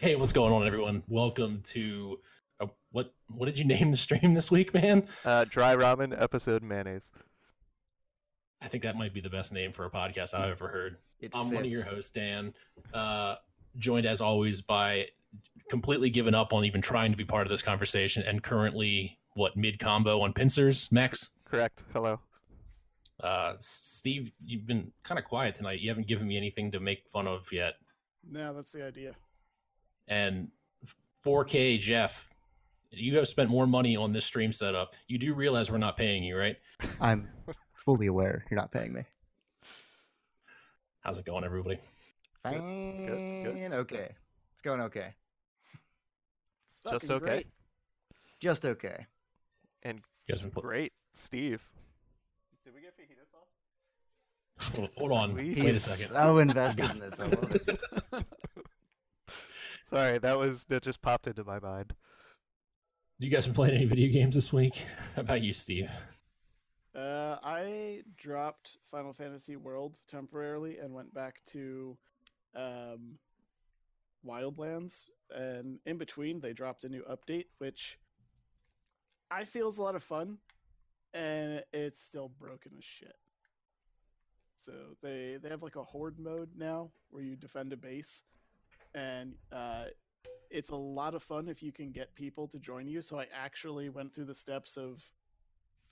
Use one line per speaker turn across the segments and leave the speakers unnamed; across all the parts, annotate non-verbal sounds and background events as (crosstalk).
Hey, what's going on, everyone? Welcome to uh, what? What did you name the stream this week, man?
Uh, dry ramen episode mayonnaise.
I think that might be the best name for a podcast I've ever heard.
It
I'm one of your hosts, Dan. Uh, joined as always by completely given up on even trying to be part of this conversation, and currently what mid combo on pincers, Max.
Correct. Hello.
Uh, Steve, you've been kind of quiet tonight. You haven't given me anything to make fun of yet.
No, that's the idea.
And 4K Jeff, you have spent more money on this stream setup. You do realize we're not paying you, right?
I'm fully aware you're not paying me.
How's it going, everybody?
Fine.
good, good.
Okay. It's going okay.
It's
Just okay.
great.
Just okay.
And
You guys pl-
great, Steve. Did we get fajita sauce?
Hold- Hold on.
Sweet.
Wait a
is
second.
so invested in this. (laughs) I love it.
Sorry, that was that just popped into my mind.
Do you guys been playing any video games this week? (laughs) How about you, Steve?
Uh, I dropped Final Fantasy World temporarily and went back to um, Wildlands. And in between, they dropped a new update, which I feel is a lot of fun, and it's still broken as shit. So they they have like a horde mode now where you defend a base, and uh, it's a lot of fun if you can get people to join you. So I actually went through the steps of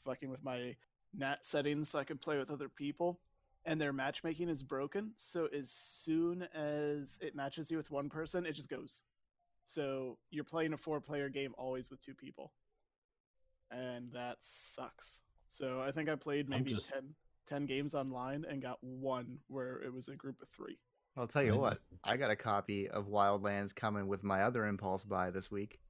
fucking with my NAT settings so I can play with other people. And their matchmaking is broken. So as soon as it matches you with one person, it just goes. So you're playing a four player game always with two people. And that sucks. So I think I played maybe
just-
10, 10 games online and got one where it was a group of three.
I'll tell you
I
what.
just-
I got a copy of Wildlands coming with my other impulse buy this week.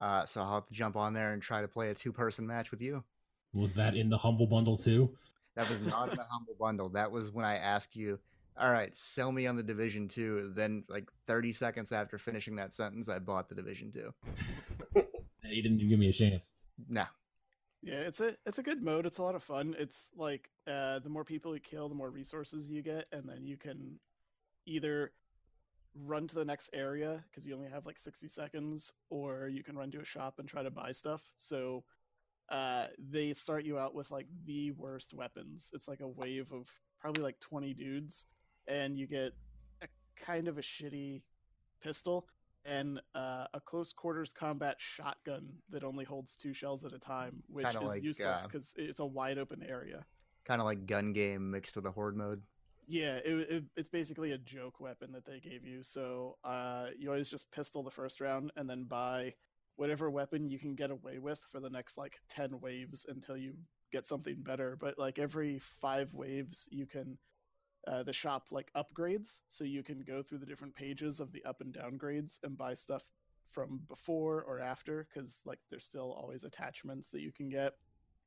Uh, so I'll have to jump on there and try to play a two-person match with you.
Was that in the Humble Bundle too?
That was not in the (laughs) humble bundle. That was when I asked you, "All right, sell me on the Division Two. Then, like 30 seconds after finishing that sentence, I bought the Division Two. (laughs)
you didn't even give me a chance.
Nah,
Yeah, it's a it's a good mode. It's a lot of fun. It's like uh, the more people you kill, the more resources you get, and then you can either run to the next area because you only have like sixty seconds, or you can run to a shop and try to buy stuff. So uh, they start you out with like the worst weapons. It's like a wave of probably like twenty dudes, and you get a kind of a shitty pistol and uh, a close quarters combat shotgun that only holds two shells at a time, which
Kinda
is
like,
useless
uh,
because it's a wide open area.
kind of like gun game mixed with a horde mode.
Yeah, it, it, it's basically a joke weapon that they gave you. So uh, you always just pistol the first round and then buy whatever weapon you can get away with for the next like 10 waves until you get something better. But like every five waves, you can. Uh, the shop like upgrades, so you can go through the different pages of the up and down grades and buy stuff from before or after, because like there's still always attachments that you can get.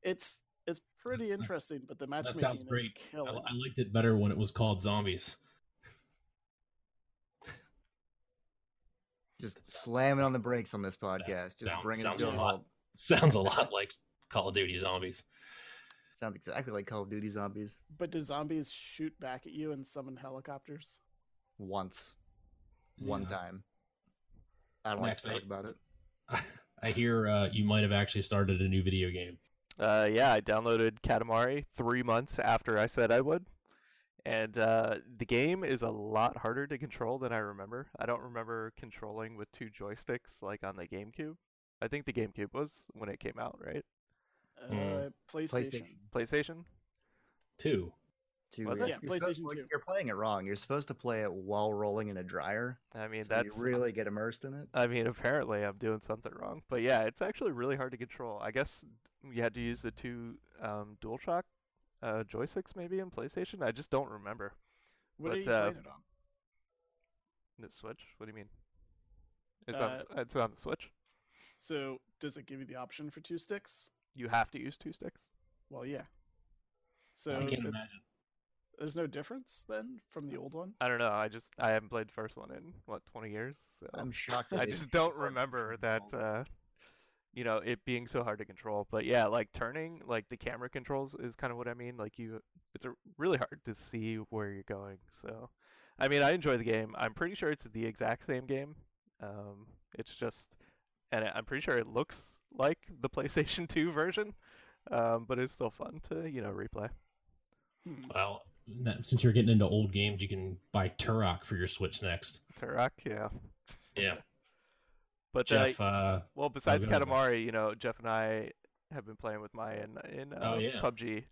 It's it's pretty (laughs) interesting, but the
That
matchmaking
sounds
is
great. I,
killing.
I liked it better when it was called Zombies.
Just
sounds-
slamming on the brakes on this podcast. Just
sounds-
bringing it
sounds
to
a
a
lot.
halt.
Sounds a lot like Call of Duty Zombies.
Sounds exactly like Call of Duty Zombies.
But do zombies shoot back at you and summon helicopters?
Once, one time. I don't
Next,
like to talk about it. (laughs)
I hear uh, you might have actually started a new video game.
Uh, yeah, I downloaded Katamari three months after I said I would, and uh, the game is a lot harder to control than I remember. I don't remember controlling with two joysticks like on the GameCube. I think the GameCube was when it came out, right?
Uh,
Mm.
PlayStation.
PlayStation.
Two.
Two,
Was
yeah,
it?
Yeah,
you're supposed-
2.
You're playing it wrong. You're supposed to play it while rolling in a dryer.
I mean,
so
that's
you really get immersed in it.
I mean, apparently I'm doing something wrong, but yeah, it's actually really hard to control. I guess you had to use the two um, DualShock uh, joysticks maybe in PlayStation. I just don't remember.
What are you
uh,
playing it on?
The Switch? What do you mean? It's on.
Uh,
the- It's on the Switch.
So does it give you the option for two sticks?
You have to use two sticks.
Well, yeah. So there's no difference then from the old one.
I don't know. I just I haven't played the first one in what 20 years. So
I'm shocked.
I just don't remember that. Uh, you know, it being so hard to control. But yeah, like turning, like the camera controls is kind of what I mean. Like you, it's a, really hard to see where you're going. So, I mean, I enjoy the game. I'm pretty sure it's the exact same game Um, it's just, and I- I'm pretty sure it looks like the (laughs) PlayStation 2 version, um, but it's still fun to you know replay.
Hmm.
Well, that- since you're getting into old games, you can buy Turok for your Switch next.
Turok, yeah.
Yeah,
But
Jeff. Uh,
well, besides. Katamari, you know, Jeff and I have been playing with Mayan in uh,
Oh, yeah.
PUBG,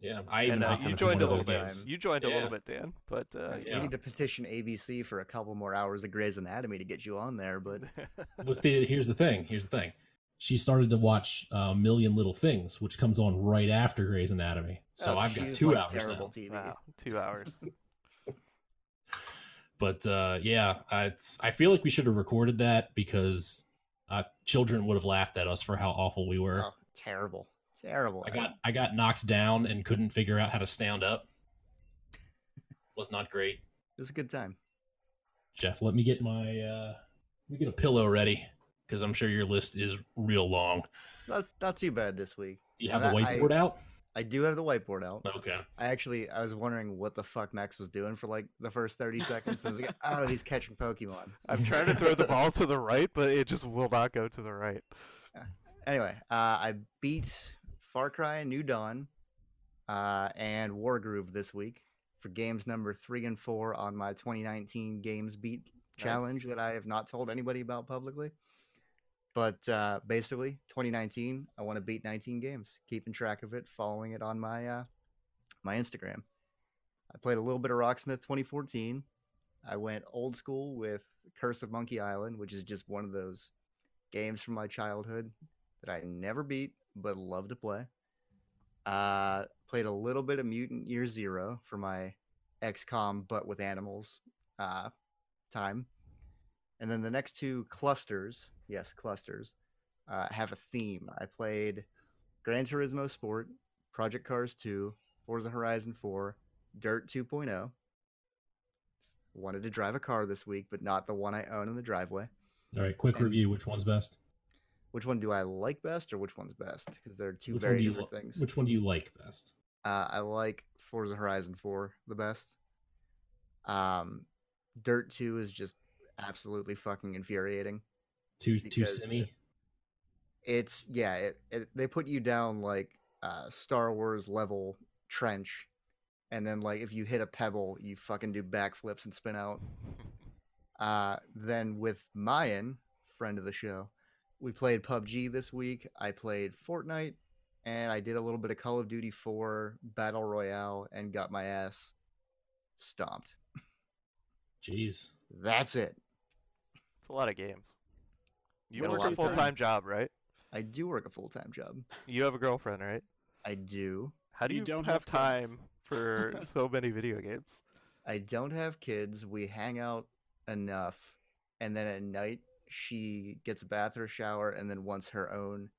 yeah, I even
and uh, you joined a little bit.
games.
You joined a little bit, Dan, but uh,
Yeah.
We need to petition ABC for a couple more hours of Grey's Anatomy to get you on there, but (laughs)
But the, here's the thing. Here's the thing. She started to watch uh, Million Little Things, which comes on right after Grey's Anatomy. So
Oh,
I've got two hours
terrible
now.
TV.
wow, two hours. (laughs)
But uh, yeah, I, it's, I feel like we should have recorded that because uh, children would have laughed at us for how awful we were.
Oh, terrible, terrible.
I got I got knocked down and couldn't figure out how to stand up. Was not great.
It was a good time.
Jeff, let me get my uh, let me get a pillow ready because I'm sure your list is real long.
Not not too bad this week.
Do you have
And
the
I- I-
whiteboard out?
I do have the whiteboard out.
Okay.
I actually I was wondering what the fuck Max was doing for like the first thirty seconds. I was like, oh, he's catching Pokemon. (laughs)
I'm trying to throw the ball to the right, but it just will not go to the right.
Anyway, uh, I beat Far Cry New Dawn uh, and Wargroove this week for games number three and four on my 2019 Games Beat challenge that I have not told anybody about publicly. But uh, basically, 2019, I want to beat 19 games, keeping track of it, following it on my uh, my Instagram. I played a little bit of Rocksmith 2014. I went old school with Curse of Monkey Island, which is just one of those games from my childhood that I never beat but love to play. Uh, played a little bit of Mutant Year Zero for my XCOM but with animals uh, time. And then the next two clusters, yes, clusters, uh, have a theme. I played Gran Turismo Sport, Project Cars 2, Forza Horizon 4, Dirt 2.0. Wanted to drive a car this week, but not the one I own in the driveway.
All right. Quick
And-
review. Which one's best?
Which one do I like best, or which one's best? Because they're two
Which
very different
li-
things.
Which one do you like best?
Uh, I like Forza Horizon 4 the best. Um, Dirt 2 is just absolutely fucking infuriating.
Too too
Because
simmy.
It's yeah, it, it they put you down like uh, Star Wars level trench, and then like if you hit a pebble, you fucking do backflips and spin out. Uh, then with Mayan, friend of the show, we played PUBG this week. I played Fortnite, and I did a little bit of Call of Duty 4 Battle Royale, and got my ass stomped.
Jeez.
That's it.
It's a lot of games. You work a full
time.
time job, right?
I do work a full time job.
You have a girlfriend, right?
I do.
How do you,
You don't
have
have
time for (laughs) so many video games?
I don't have kids. We hang out enough, and then at night she gets a bath or shower, and then wants her own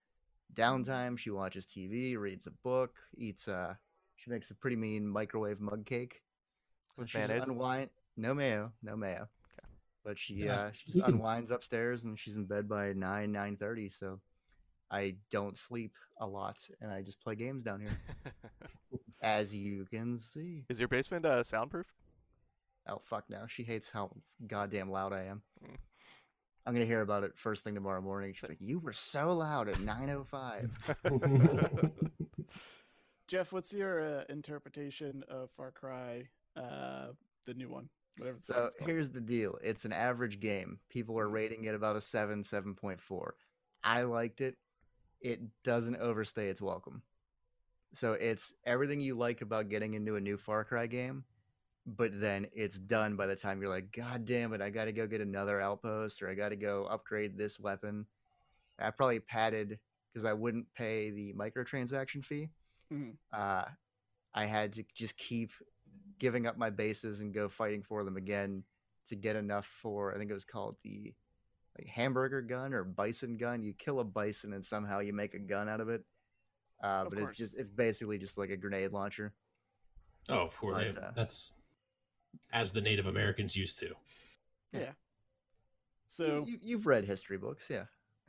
downtime. She watches TV, reads a book, eats a. She makes a pretty mean microwave mug cake. So
With
she unwind. No mayo, no mayo. But she
Yeah,
uh, she
we
just
can-
unwinds upstairs, and she's in bed by nine nine thirty. So I don't sleep a lot, and I just play games down here, (laughs) as you can see.
Is your basement uh, soundproof?
Oh fuck no. She hates how goddamn loud I am.
Mm.
I'm gonna hear about it first thing tomorrow morning. She's like, "You were so loud at 9:05." (laughs)
Jeff, what's your uh, interpretation of Far Cry, uh, the new one? Whatever.
So here's the deal: it's an average game. People are rating it about a seven, seven point four. I liked it. It doesn't overstay its welcome. So it's everything you like about getting into a new Far Cry game, but then it's done by the time you're like, God damn it, I got to go get another outpost or I got to go upgrade this weapon. I probably padded because I wouldn't pay the microtransaction fee.
Mhm.
Uh, I had to just keep giving up my bases and go fighting for them again to get enough for I think it was called the like hamburger gun or bison gun. You kill a bison and somehow you make a gun out of it. Uh,
Of
but
course.
it's just it's basically just like a grenade launcher.
oh, of course.
But, uh,
that's as the Native Americans used to. Yeah.
So,
you, you've read history books, yeah.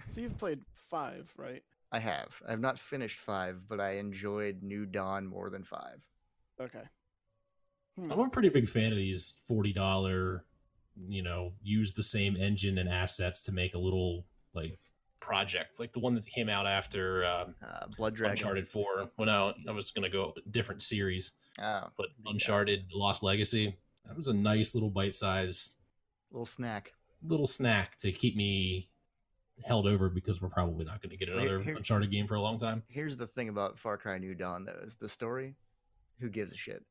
so you've played five, right?
I have. I have not finished five, but I enjoyed New Dawn more than five.
Okay. Hmm.
I'm a pretty big fan of these forty dollar you know, use the same engine and assets to make a little like project, like the one that came out after um,
Uh, Blood Dragon.
Uncharted Four. Well, no, I was gonna go different series,
Oh,
but Uncharted Lost Legacy. That was a nice little bite size,
little snack.
little snack to keep me held over because we're probably not going to get another
here-
Uncharted game for a long time.
Here's the thing about Far Cry New Dawn, though, is the story. Who gives a shit?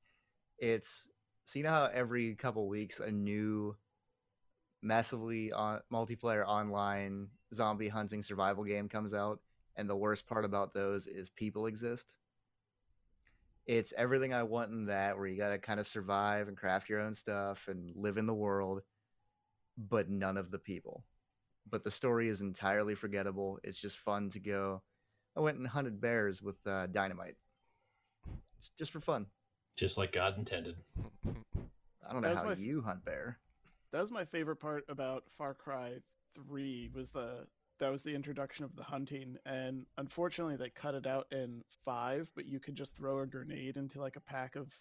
It's so you know how every couple weeks a new, massively on, multiplayer online zombie hunting survival game comes out, and the worst part about those is people exist. It's everything I want in that, where you got to kind of survive and craft your own stuff and live in the world, but none of the people. But the story is entirely forgettable. It's just fun to go. I went and hunted bears with uh, dynamite. It's just for fun.
Just like God intended.
I don't know
was
how
f-
you hunt bear.
That was my favorite part about Far Cry 3 was the that was the introduction of the hunting and unfortunately they cut it out in 5 but you could just throw a grenade into like a pack of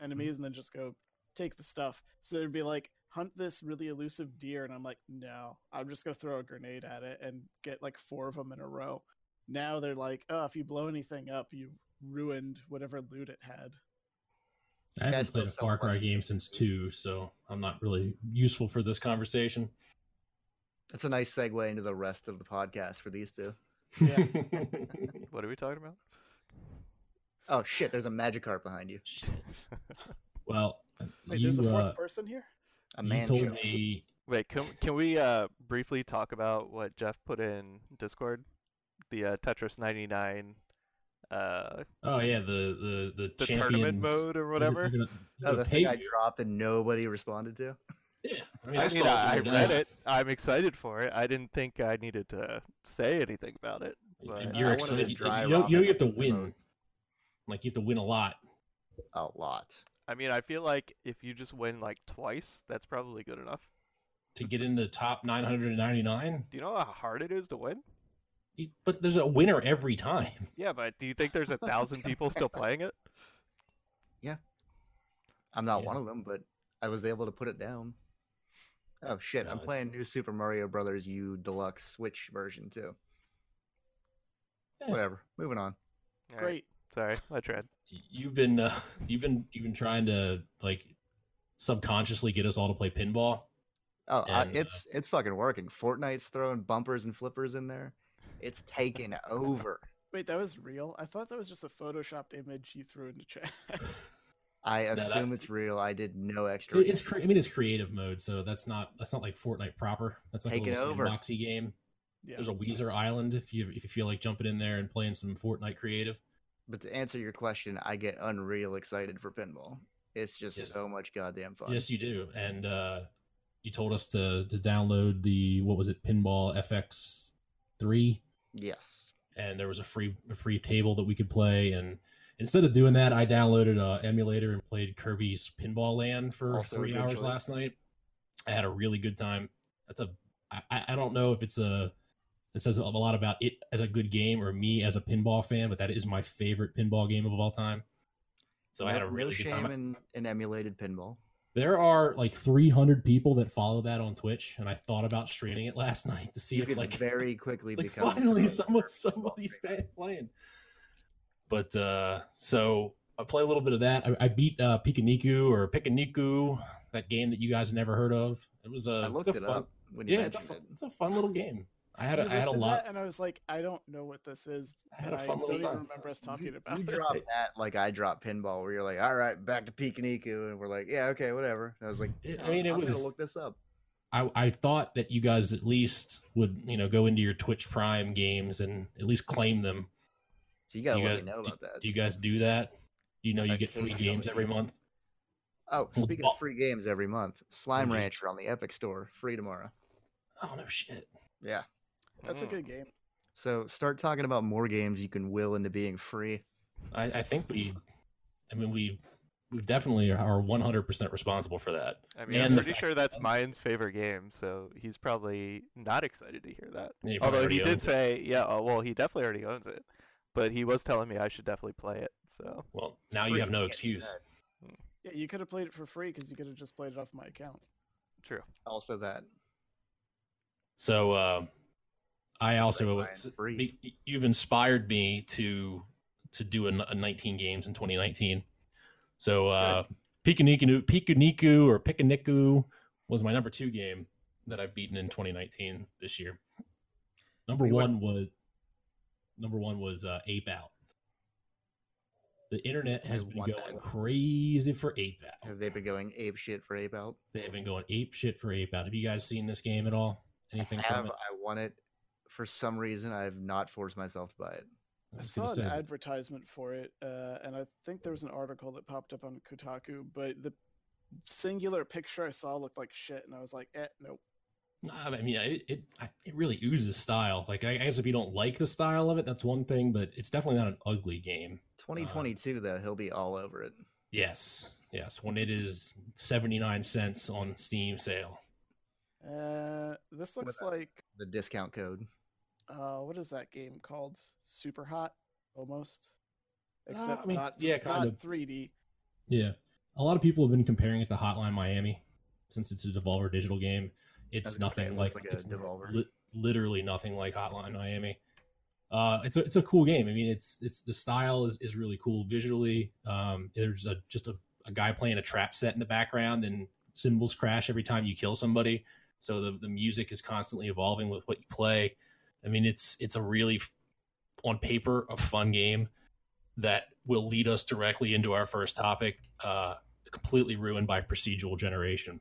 enemies mm-hmm. and then just go take the stuff. So there'd be like hunt this really elusive deer and I'm like no, I'm just going to throw a grenade at it and get like 4 of them in a row. Now they're like, "Oh, if you blow anything up, you ruined whatever loot it had."
I haven't played a Far Cry game since two, so I'm not really useful for this conversation.
That's a nice segue into the rest of the podcast for these two.
Yeah. (laughs)
what are we talking about?
Oh shit! There's a magic Magikarp behind you.
well,
Wait,
you,
there's a fourth
uh,
person here?
A
you
man.
told
show.
me
Wait, can can we uh briefly talk about what Jeff put in Discord? The uh, Tetris 99 uh
Oh yeah, the the the,
the tournament mode or whatever.
gonna- you're
Oh,
gonna
the thing I dropped and nobody responded to.
Yeah, I mean,
I,
I,
mean,
saw
I, I read it. I'm excited for it. I didn't think I needed to say anything about it. But
you're
wanted to
excited. You,
dry
you know, you know you have to
mode.
win. Like you have to win a lot.
A lot.
I mean, I feel like if you just win like twice, that's probably good enough.
to get in the top 999.
Do you know how hard it is to win?
You- But there's a winner every time.
Yeah, but do you think there's a (laughs) thousand people still playing it?
Yeah, I'm not
Yeah.
one of them, but I was able to put it down. Oh shit!
No,
I'm
it's-
playing New Super Mario Brothers U Deluxe Switch version too.
Eh.
Whatever. Moving on.
All right,
Great.
Sorry, I tried.
You've been uh, (laughs) you've been you've been trying to like subconsciously get us all to play pinball.
Oh, I,
And, uh,
it's it's fucking working. Fortnite's throwing bumpers and flippers in there. It's taken over.
Wait, that was real? I thought that was just a photoshopped image you threw into chat. (laughs)
I
that-
assume it's real. I did no extra.
It- It's cre- I mean it's creative mode, so that's not that's not like Fortnite proper. That's like
Take
a
it
little
over.
sandboxy game.
yeah.
There's a Weezer Island if you if you feel like jumping in there and playing some Fortnite creative.
But to answer your question, I get unreal excited for pinball. It's just
Yeah.
so much goddamn fun.
Yes, you do. And uh, you told us to to download the what was it, Pinball FX three,
Yes.
and there was a free a free table that we could play. And instead of doing that, I downloaded a emulator and played Kirby's Pinball Land for
Also
three hours
choice.
last night. I had a really good time. That's a I, I don't know if it's a it says a lot about it as a good game or me as a pinball fan, but that is my favorite pinball game of all time. So I had a really good
shame
time.
in, in emulated pinball.
There are like 300 people that follow that on Twitch, and I thought about streaming it last (laughs) night to see
You
if like, (laughs)
very quickly
like finally someone somebody's playing. But uh so I play a little bit of that. I, I beat uh Pikaniku or Pikaniku, that game that you guys never heard of. It was a
I looked
a
it
fun,
up when you
Yeah, it's a, fun,
it.
it's a fun little game. I had a,
You
had a lot.
and I was like, I don't know what this is.
I had
and
a fun
don't
little
even remember us talking
you,
about
you
it.
dropped that like I dropped pinball, where you're like, all right, back to Pikaniku, and we're like, yeah, okay, whatever. And I was like,
It- I
"Oh,
mean, it
I'm
was-
gonna look this up.
I, I thought that you guys at least would, you know, go into your Twitch Prime games and at least claim them.
So you gotta
you
let
guys,
me know
do,
about that.
do you guys do that? You know, you get free games every month.
oh, speaking of free games every month, Slime
Mhm.
Rancher on the Epic Store, free tomorrow.
Oh no shit!
Yeah.
That's a
Mm.
good game.
So start talking about more games you can will into being free.
I, I think we, I mean, we, we definitely are one hundred percent responsible for that.
I mean,
And
I'm pretty
fact
sure that's Mayan's favorite game, so he's probably not excited to hear that.
He
Although he did
owns it.
say, yeah, oh, well, he definitely already owns it, but he was telling me I should definitely play it. So
Well, now you have no excuse.
Yeah, you could have played it for free because you could have just played it off my account.
True.
Also that.
So uh, I also
Like mine, free.
y- you've inspired me to to do a 19 games in 2019. So uh, Pikuniku, Pikuniku or Pikuniku was my number two game that I've beaten in 2019 this year. Number one
went-
was number one was uh, Ape Out. The internet has been going
that.
crazy for Ape Out.
Have they been going ape shit for ape out?
They have been going ape shit for Ape Out. Have you guys seen this game at all? Anything I
have
from it?
I want it? For some reason, I have not forced myself to buy it.
I
I saw an advertisement for it, uh, and I think there was an article that popped up on Kotaku, but the singular picture I saw looked like shit, and I was like, eh, nope.
I mean, it it, it really oozes style. Like, I guess if you don't like the style of it, that's one thing, but it's definitely not an ugly game.
2022, though, he'll be all over it.
Yes, yes. When it is seventy nine cents on Steam sale.
Uh, this looks
Without-
like
The discount code.
uh, what is that game called? Super Hot, almost.
Uh,
Except
I mean,
not
yeah, kind
not
of.
3D.
Yeah, a lot of people have been comparing it to Hotline Miami since it's a Devolver Digital game. It's
was gonna say,
nothing
it
like,
looks like a
it's
Devolver.
li- literally nothing like Hotline Miami. Uh, it's a it's a cool game. I mean, it's it's the style is, is really cool visually. Um, there's a just a, a guy playing a trap set in the background, and cymbals crash every time you kill somebody. So the the music is constantly evolving with what you play. I mean, it's it's a really on paper a fun game that will lead us directly into our first topic. Uh, completely ruined by procedural generation.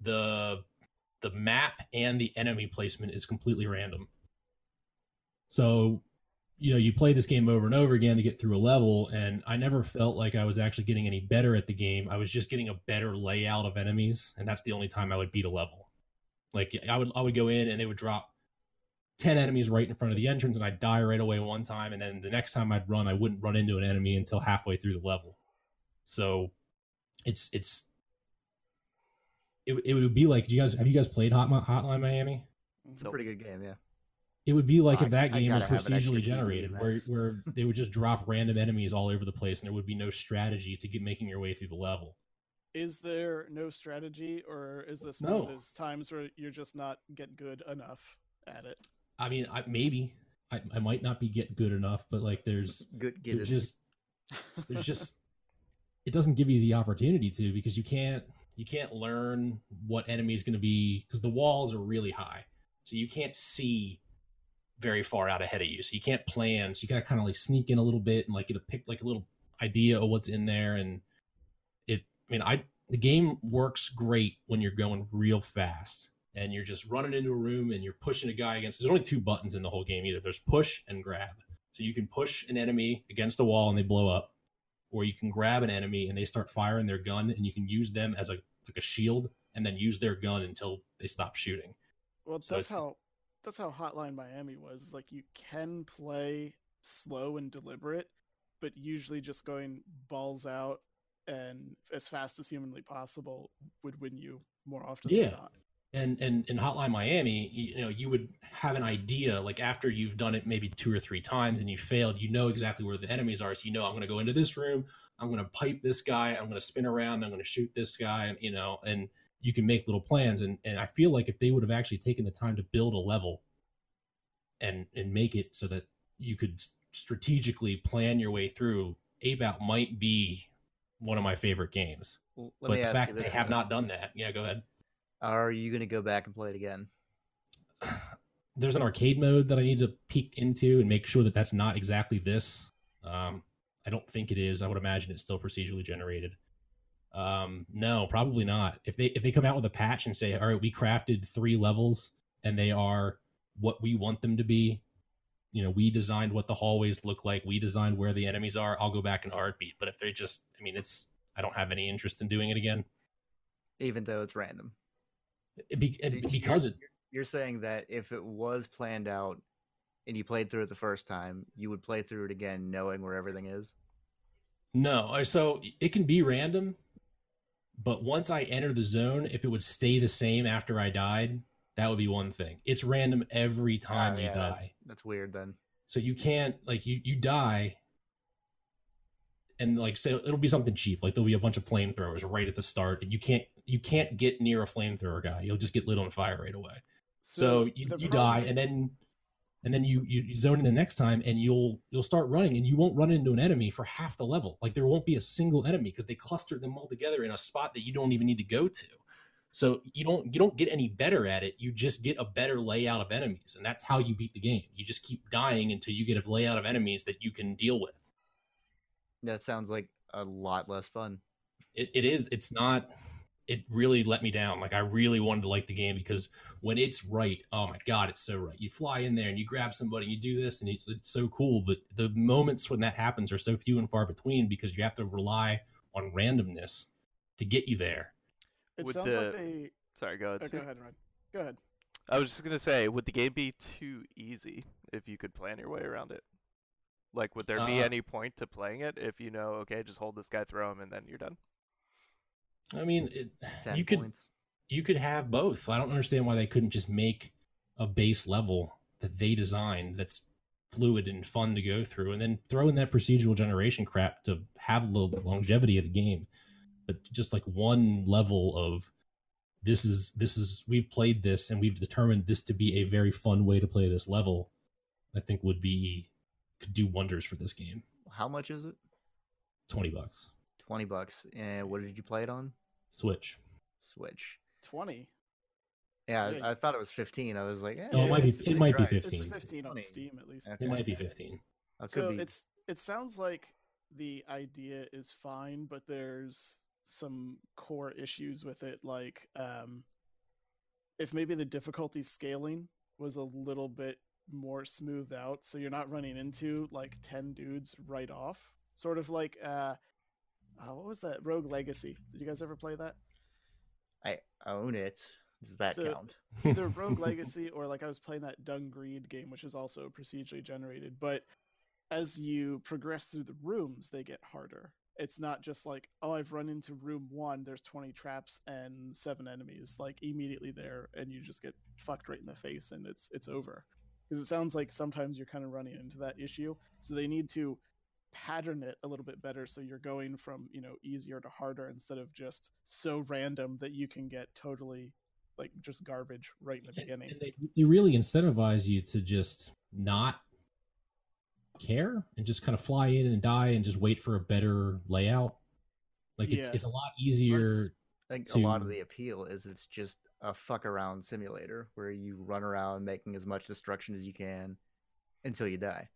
The the map and the enemy placement is completely random. So, you know, you play this game over and over again to get through a level, and I never felt like I was actually getting any better at the game. I was just getting a better layout of enemies, and that's the only time I would beat a level. Like I would I would go in and they would drop 10 enemies right in front of the entrance and I'd die right away one time and then the next time I'd run I wouldn't run into an enemy until halfway through the level. So it's it's it, it would be like do you guys have you guys played Hot, Hotline Miami?
It's a pretty good game, yeah.
It would be like oh,
I-
if that
I
game was
gotta have an extra
procedurally generated, where where they would just drop random enemies all over the place, and there would be no strategy to get making your way through the level.
Is there no strategy, or is this one of
No.
those times where you're just not get good enough at it?
I mean, I, maybe I, I might not be get good enough, but like there's
Good, get
there's
it.
just (laughs) there's just it doesn't give you the opportunity to because you can't you can't learn what enemy is going to be because the walls are really high, so you can't see very far out ahead of you. So you can't plan. So you gotta kind of like sneak in a little bit and like get a pick like a little idea of what's in there. And it, I mean, I the game works great when you're going real fast and you're just running into a room and you're pushing a guy against. There's only two buttons in the whole game either. There's push and grab. So you can push an enemy against a wall and they blow up, or you can grab an enemy and they start firing their gun and you can use them as a like a shield and then use their gun until they stop shooting.
Well,
So
that's how that's how Hotline Miami was. Like you can play slow and deliberate, but usually just going balls out and as fast as humanly possible would win you more often
Yeah.
than not.
and and in hotline miami you, you know you would have an idea like after you've done it maybe two or three times and you failed you know exactly where the enemies are so you know i'm going to go into this room i'm going to pipe this guy i'm going to spin around i'm going to shoot this guy and you know and you can make little plans and and i feel like if they would have actually taken the time to build a level and and make it so that you could strategically plan your way through ape out might be one of my favorite games
L- Let
but the fact they have not done that yeah go ahead
Are you going to go back and play it again? (sighs)
there's an arcade mode that I need to peek into and make sure that that's not exactly this. Um, I don't think it is. I would imagine it's still procedurally generated. Um, no, probably not. If they if they come out with a patch and say, "All right, we crafted three levels and they are what we want them to be," you know, we designed what the hallways look like, we designed where the enemies are. I'll go back in a heartbeat. But if they just, I mean, it's I don't have any interest in doing it again
Even though it's random.
It be, and
So you're-
because it
You're saying that if it was planned out and you played through it the first time, you would play through it again knowing where everything is?
No, so it can be random, but once I enter the zone, if it would stay the same after I died, that would be one thing. It's random every oh, time
Oh,
you
yeah,
die.
That's, that's weird then.
So you can't like you you die and like say it'll be something cheap, like there'll be a bunch of flamethrowers right at the start, and you can't you can't get near a flamethrower guy. You'll just get lit on fire right away. So, you,
the
you die, and then and then you, you zone in the next time, and you'll you'll start running, and you won't run into an enemy for half the level. Like there won't be a single enemy because they clustered them all together in a spot that you don't even need to go to. So you don't you don't get any better at it. You just get a better layout of enemies, and that's how you beat the game. You just keep dying until you get a layout of enemies that you can deal with.
That sounds like a lot less fun.
It, it is. It's not. It really let me down. Like I really wanted to like the game because when it's right, oh my god, it's so right. You fly in there and you grab somebody, and you do this, and it's, it's so cool. But the moments when that happens are so few and far between because you have to rely on randomness to get you there.
It
Would
sounds like they.
Sorry, go ahead.
Oh, go ahead, Ryan. Go ahead.
I was just gonna say, would the game be too easy if you could plan your way around it? Like, would there be
Uh,
any point to playing it if you know, okay, just hold this guy, throw him, and then you're done?
I mean, it, you could
points.
you could have both. I don't understand why they couldn't just make a base level that they designed that's fluid and fun to go through, and then throw in that procedural generation crap to have the longevity of the game. But just like one level of this is this is we've played this and we've determined this to be a very fun way to play this level. I think would be could do wonders for this game.
How much is it?
Twenty bucks,
Twenty bucks. And what did you play it on?
Switch.
Switch.
Twenty.
Yeah,
Yeah.
I, I thought it was fifteen. I was like, eh,
No, it might be- it might be 15.
It's fifteen on
20.
Steam at least.
Okay.
It might be fifteen.
I
So
be.
it's it sounds like the idea is fine, but there's some core issues with it, like um, if maybe the difficulty scaling was a little bit more smoothed out, so you're not running into like ten dudes right off. Sort of like uh, uh what was that? Rogue Legacy. Did you guys ever play that?
I own it. Does that
So-
count?
either (laughs) Rogue Legacy or like I was playing that Dungreed game, which is also procedurally generated. But as you progress through the rooms, they get harder. It's not just like, oh, I've run into room one, there's 20 traps and seven enemies, like immediately there, and you just get fucked right in the face and it's it's over. Because it sounds like sometimes you're kind of running into that issue. So they need to pattern it a little bit better so you're going from, you know, easier to harder instead of just so random that you can get totally like just garbage right in the beginning.
And they, they really incentivize you to just not care and just kind of fly in and die and just wait for a better layout. Like it's
Yeah.
it's a lot easier.
I think a lot of the appeal is it's just a fuck around simulator where you run around making as much destruction as you can until you die.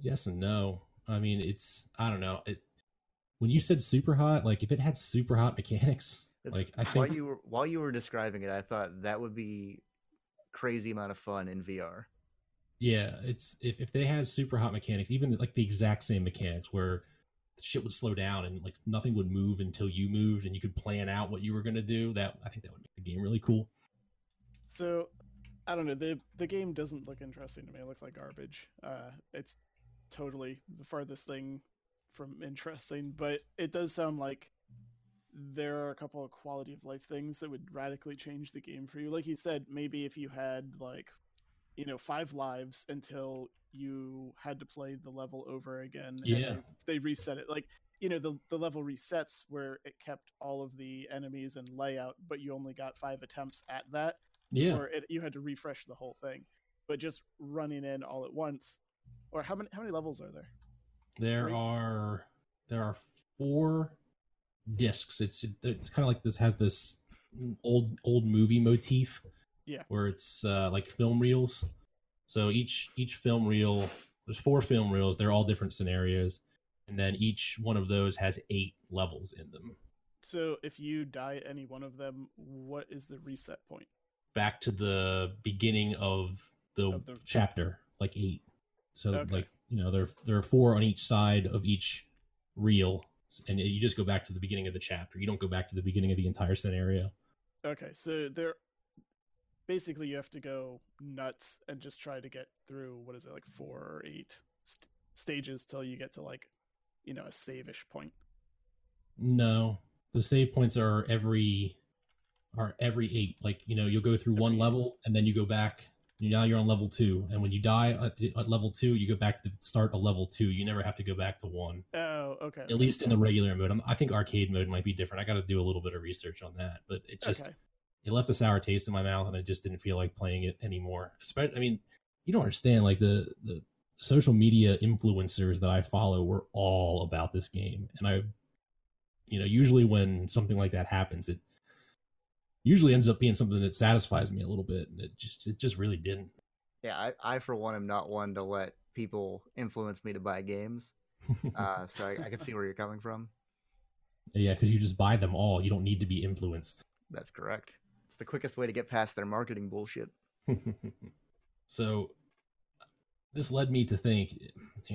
Yes and no. I mean, it's I don't know. It when you said super hot, like if it had super hot mechanics,
It's-
like I think
while
think
you were while you were describing it, I thought that would be crazy amount of fun in VR.
Yeah, it's if, if they had super hot mechanics, even like the exact same mechanics where shit would slow down and like nothing would move until you moved and you could plan out what you were gonna do. That I think that would make the game really cool.
So I don't know. the The game doesn't look interesting to me. It looks like garbage. Uh, it's totally the farthest thing from interesting. But it does sound like there are a couple of quality of life things that would radically change the game for you. Like you said, maybe if you had like you know five lives until you had to play the level over again.
Yeah.
they, they reset it. Like you know the the level resets where it kept all of the enemies and layout, but you only got five attempts at that
Yeah.
or it, you had to refresh the whole thing. But just running in all at once, or how many how many levels are there?
There
Three?
are there are four discs. It's it's kind of like this has this old old movie motif.
Yeah.
Where it's uh, like film reels. So each each film reel, there's four film reels. They're all different scenarios, and then each one of those has eight levels in them.
So if you die at any one of them, what is the reset point?
Back to the beginning of the,
Of the-
chapter, like eight. So
Okay.
like you know there there are four on each side of each reel, and you just go back to the beginning of the chapter. You don't go back to the beginning of the entire scenario.
Okay, so there, basically you have to go nuts and just try to get through what is it like four or eight st- stages till you get to like, you know, a save-ish point.
No, the save points are every are every eight. Like you know, you'll go through one
Every eight.
level and then you go back Now you're on level two, and when you die at, the, at level two, you go back to the start of level two. You never have to go back to one.
Oh, okay.
At least in the regular mode. I'm, I think arcade mode might be different. I got to do a little bit of research on that, but it just
okay.
it left a sour taste in my mouth, and I just didn't feel like playing it anymore. Especially, I mean, you don't understand like the the social media influencers that I follow were all about this game, and I, you know, usually when something like that happens, it usually ends up being something that satisfies me a little bit, and it just it just really didn't.
Yeah, I, I for one am not one to let people influence me to buy games. Uh, so I, I can see (laughs) where you're coming from.
yeah, because you just buy them all. You don't need to be influenced.
That's correct. It's the quickest way to get past their marketing bullshit. (laughs)
so this led me to think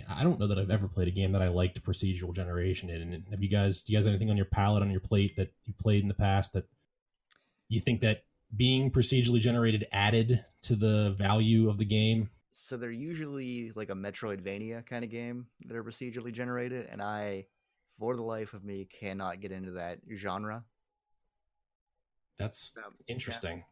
I don't know that I've ever played a game that I liked procedural generation in. And have you guys do you guys have anything on your palette on your plate that you've played in the past that you think that being procedurally generated added to the value of the game?
So they're usually like a Metroidvania kind of game that are procedurally generated, and I, for the life of me, cannot get into that genre.
That's
Um,
interesting.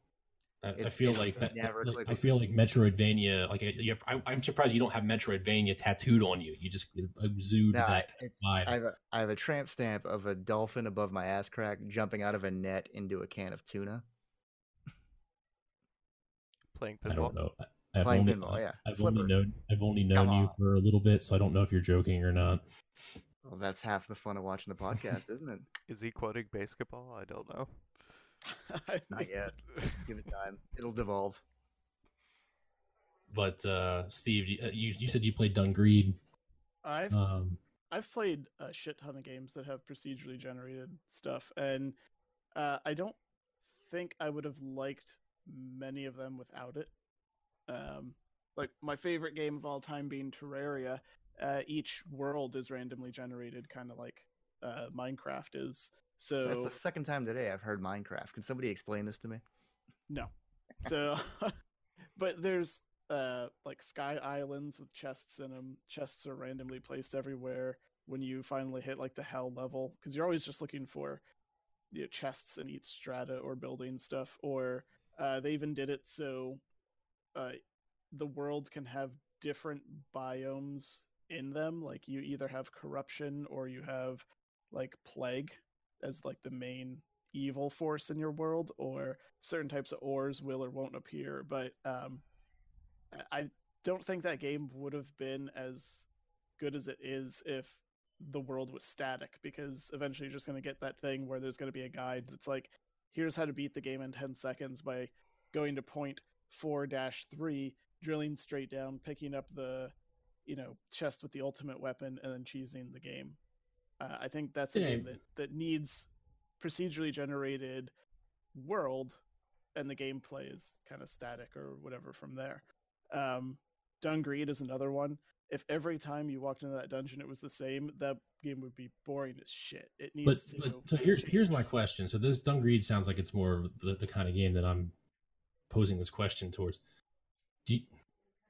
I, I feel like that.
never
like, I feel like Metroidvania. Like I, I, I'm surprised you don't have Metroidvania tattooed on you. You just exude
No,
that
it's,
vibe.
I have a I have a tramp stamp of a dolphin above my ass crack jumping out of a net into a can of tuna.
Playing
I don't know. I- I've
Playing
only,
pinball, yeah.
I've
Flipper.
only known I've only
Come
known you
on.
for a little bit, so I don't know if you're joking or not.
Well, that's half the fun of watching the podcast, isn't it? (laughs)
Is he quoting basketball? I don't know. (laughs)
Not yet. Give it time. It'll devolve.
But uh, Steve, you, uh, you you said you played Dungreed.
I've
Um,
I've played a shit ton of games that have procedurally generated stuff, and uh, I don't think I would have liked many of them without it. Um, like my favorite game of all time being Terraria. Uh, each world is randomly generated, kind of like uh, Minecraft is.
So That's the second time today I've heard Minecraft. Can somebody explain this to me?
No. So, (laughs) but there's uh like sky islands with chests in them. Chests are randomly placed everywhere when you finally hit like the hell level because you're always just looking for you know, chests in each strata or building stuff. Or uh, they even did it so uh, the world can have different biomes in them. Like you either have corruption or you have like plague as like the main evil force in your world or certain types of ores will or won't appear but um I- don't think that game would have been as good as it is if the world was static because eventually you're just going to get that thing where there's going to be a guide that's like here's how to beat the game in 10 seconds by going to point 4-3 drilling straight down picking up the you know chest with the ultimate weapon and then cheesing the game uh, i think that's a
Yeah.
game that, that needs procedurally generated world and the gameplay is kind of static or whatever from there um Dungreed is another one if every time you walked into that dungeon it was the same that game would be boring as shit it
but,
needs
but
to
so here's here's my question. So this Dungreed sounds like it's more of the, the kind of game that I'm posing this question towards. Do you,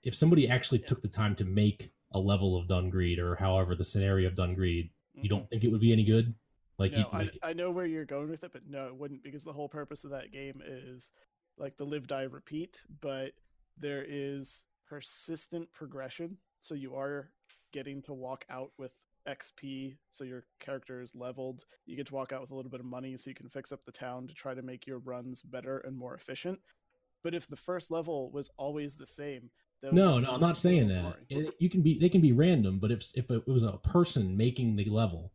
if somebody actually
Yeah.
took the time to make a level of Dungreed or however the scenario of Dungreed, you
Mhm.
don't think it would be any good? Like
no, I, I know where you're going with it, but no, it wouldn't because the whole purpose of that game is like the live, die, repeat. But there is persistent progression, so you are getting to walk out with XP, so your character is leveled. You get to walk out with a little bit of money, so you can fix up the town to try to make your runs better and more efficient. But if the first level was always the same,
no, no, I'm not saying that. It- you can be they can be random, but if if it was a person making the level,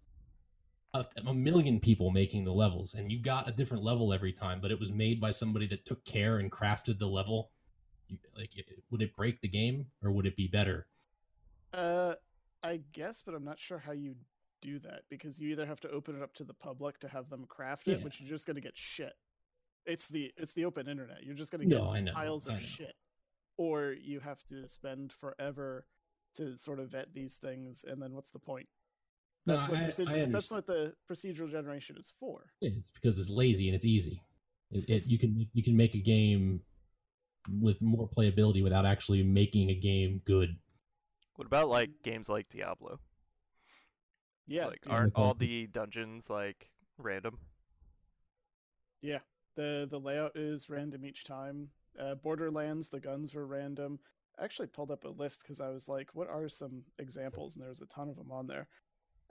a, a million people making the levels, and you got a different level every time, but it was made by somebody that took care and crafted the level, you, like it- would it break the game or would it be better?
Uh, I guess, but I'm not sure how you do that because you either have to open it up to the public to have them craft it,
Yeah.
which you're just gonna get shit. It's the it's the open internet. You're just gonna get
No, I know,
piles
I
of
know.
shit, or you have to spend forever to sort of vet these things, and then what's the point?
No,
That's what
I- I
that's what the procedural generation is for.
Yeah, It's because it's lazy and it's easy. It, it, you can you can make a game with more playability without actually making a game good.
What about like games like Diablo?
Yeah,
like aren't all the dungeons like random?
yeah. The the layout is random each time. Uh, Borderlands, the guns were random. I actually pulled up a list because I was like, what are some examples? And there was a ton of them on there.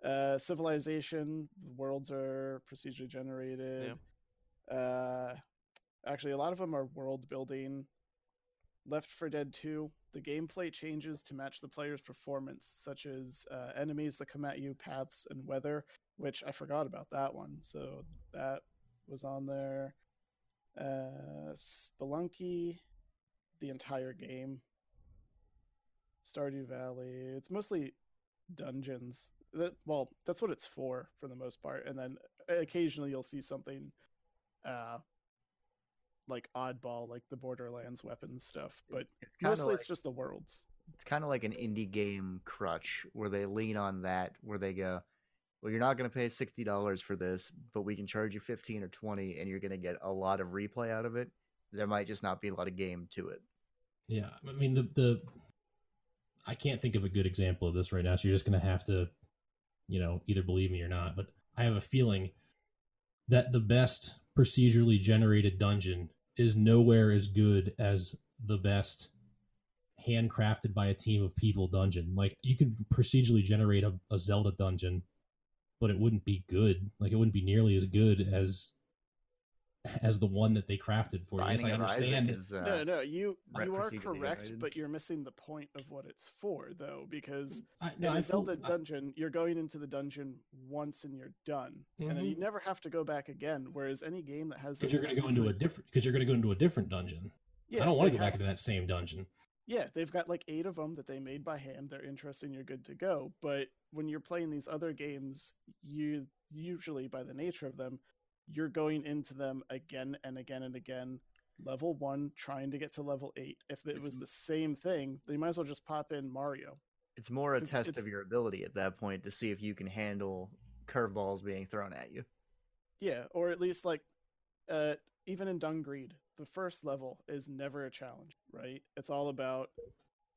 Uh, Civilization, worlds are procedurally generated. Uh, actually, a lot of them are world building. Left 4 Dead 2, the gameplay changes to match the player's performance, such as uh, enemies that come at you, paths, and weather, which I forgot about that one. So that was on there. Uh, Spelunky, the entire game. Stardew Valley. It's mostly dungeons. That well, that's what it's for for the most part. And then occasionally you'll see something uh like oddball, like the Borderlands weapons stuff. But
It's
mostly
like,
it's just the worlds.
it's kind of like an indie game crutch where they lean on that, where they go, "Well, you're not going to pay sixty dollars for this, but we can charge you fifteen or twenty, and you're going to get a lot of replay out of it. There might just not be a lot of game to it."
Yeah, I mean the the I can't think of a good example of this right now, so you're just gonna have to, you know, either believe me or not. But I have a feeling that the best procedurally generated dungeon is nowhere as good as the best handcrafted by a team of people dungeon. Like you could procedurally generate a, a Zelda dungeon, but it wouldn't be good. Like it wouldn't be nearly as good as as the one that they crafted for you. Yes, I
Binding of Isaac
understand.
is, uh,
no, no, you you are correct, but you're missing the point of what it's for, though, because
I, no,
in
I
a Zelda
feel- I-
dungeon, you're going into the dungeon once and you're done, and then you never have to go back again. Whereas any game that has
because you're going to go into a different because you're going to go into a different dungeon.
yeah,
I don't want to go back into that same dungeon.
Yeah, they've got like eight of them that they made by hand. They're interesting. You're good to go. But when you're playing these other games, you usually, by the nature of them, you're going into them again and again and again. Level one, trying to get to level eight. If it was the same thing, they might as well just pop in Mario.
It's more a test
it's-
of your ability at that point to see if you can handle curveballs being thrown at you.
Yeah, or at least like, uh, even in Dungreed, the first level is never a challenge, right? It's all about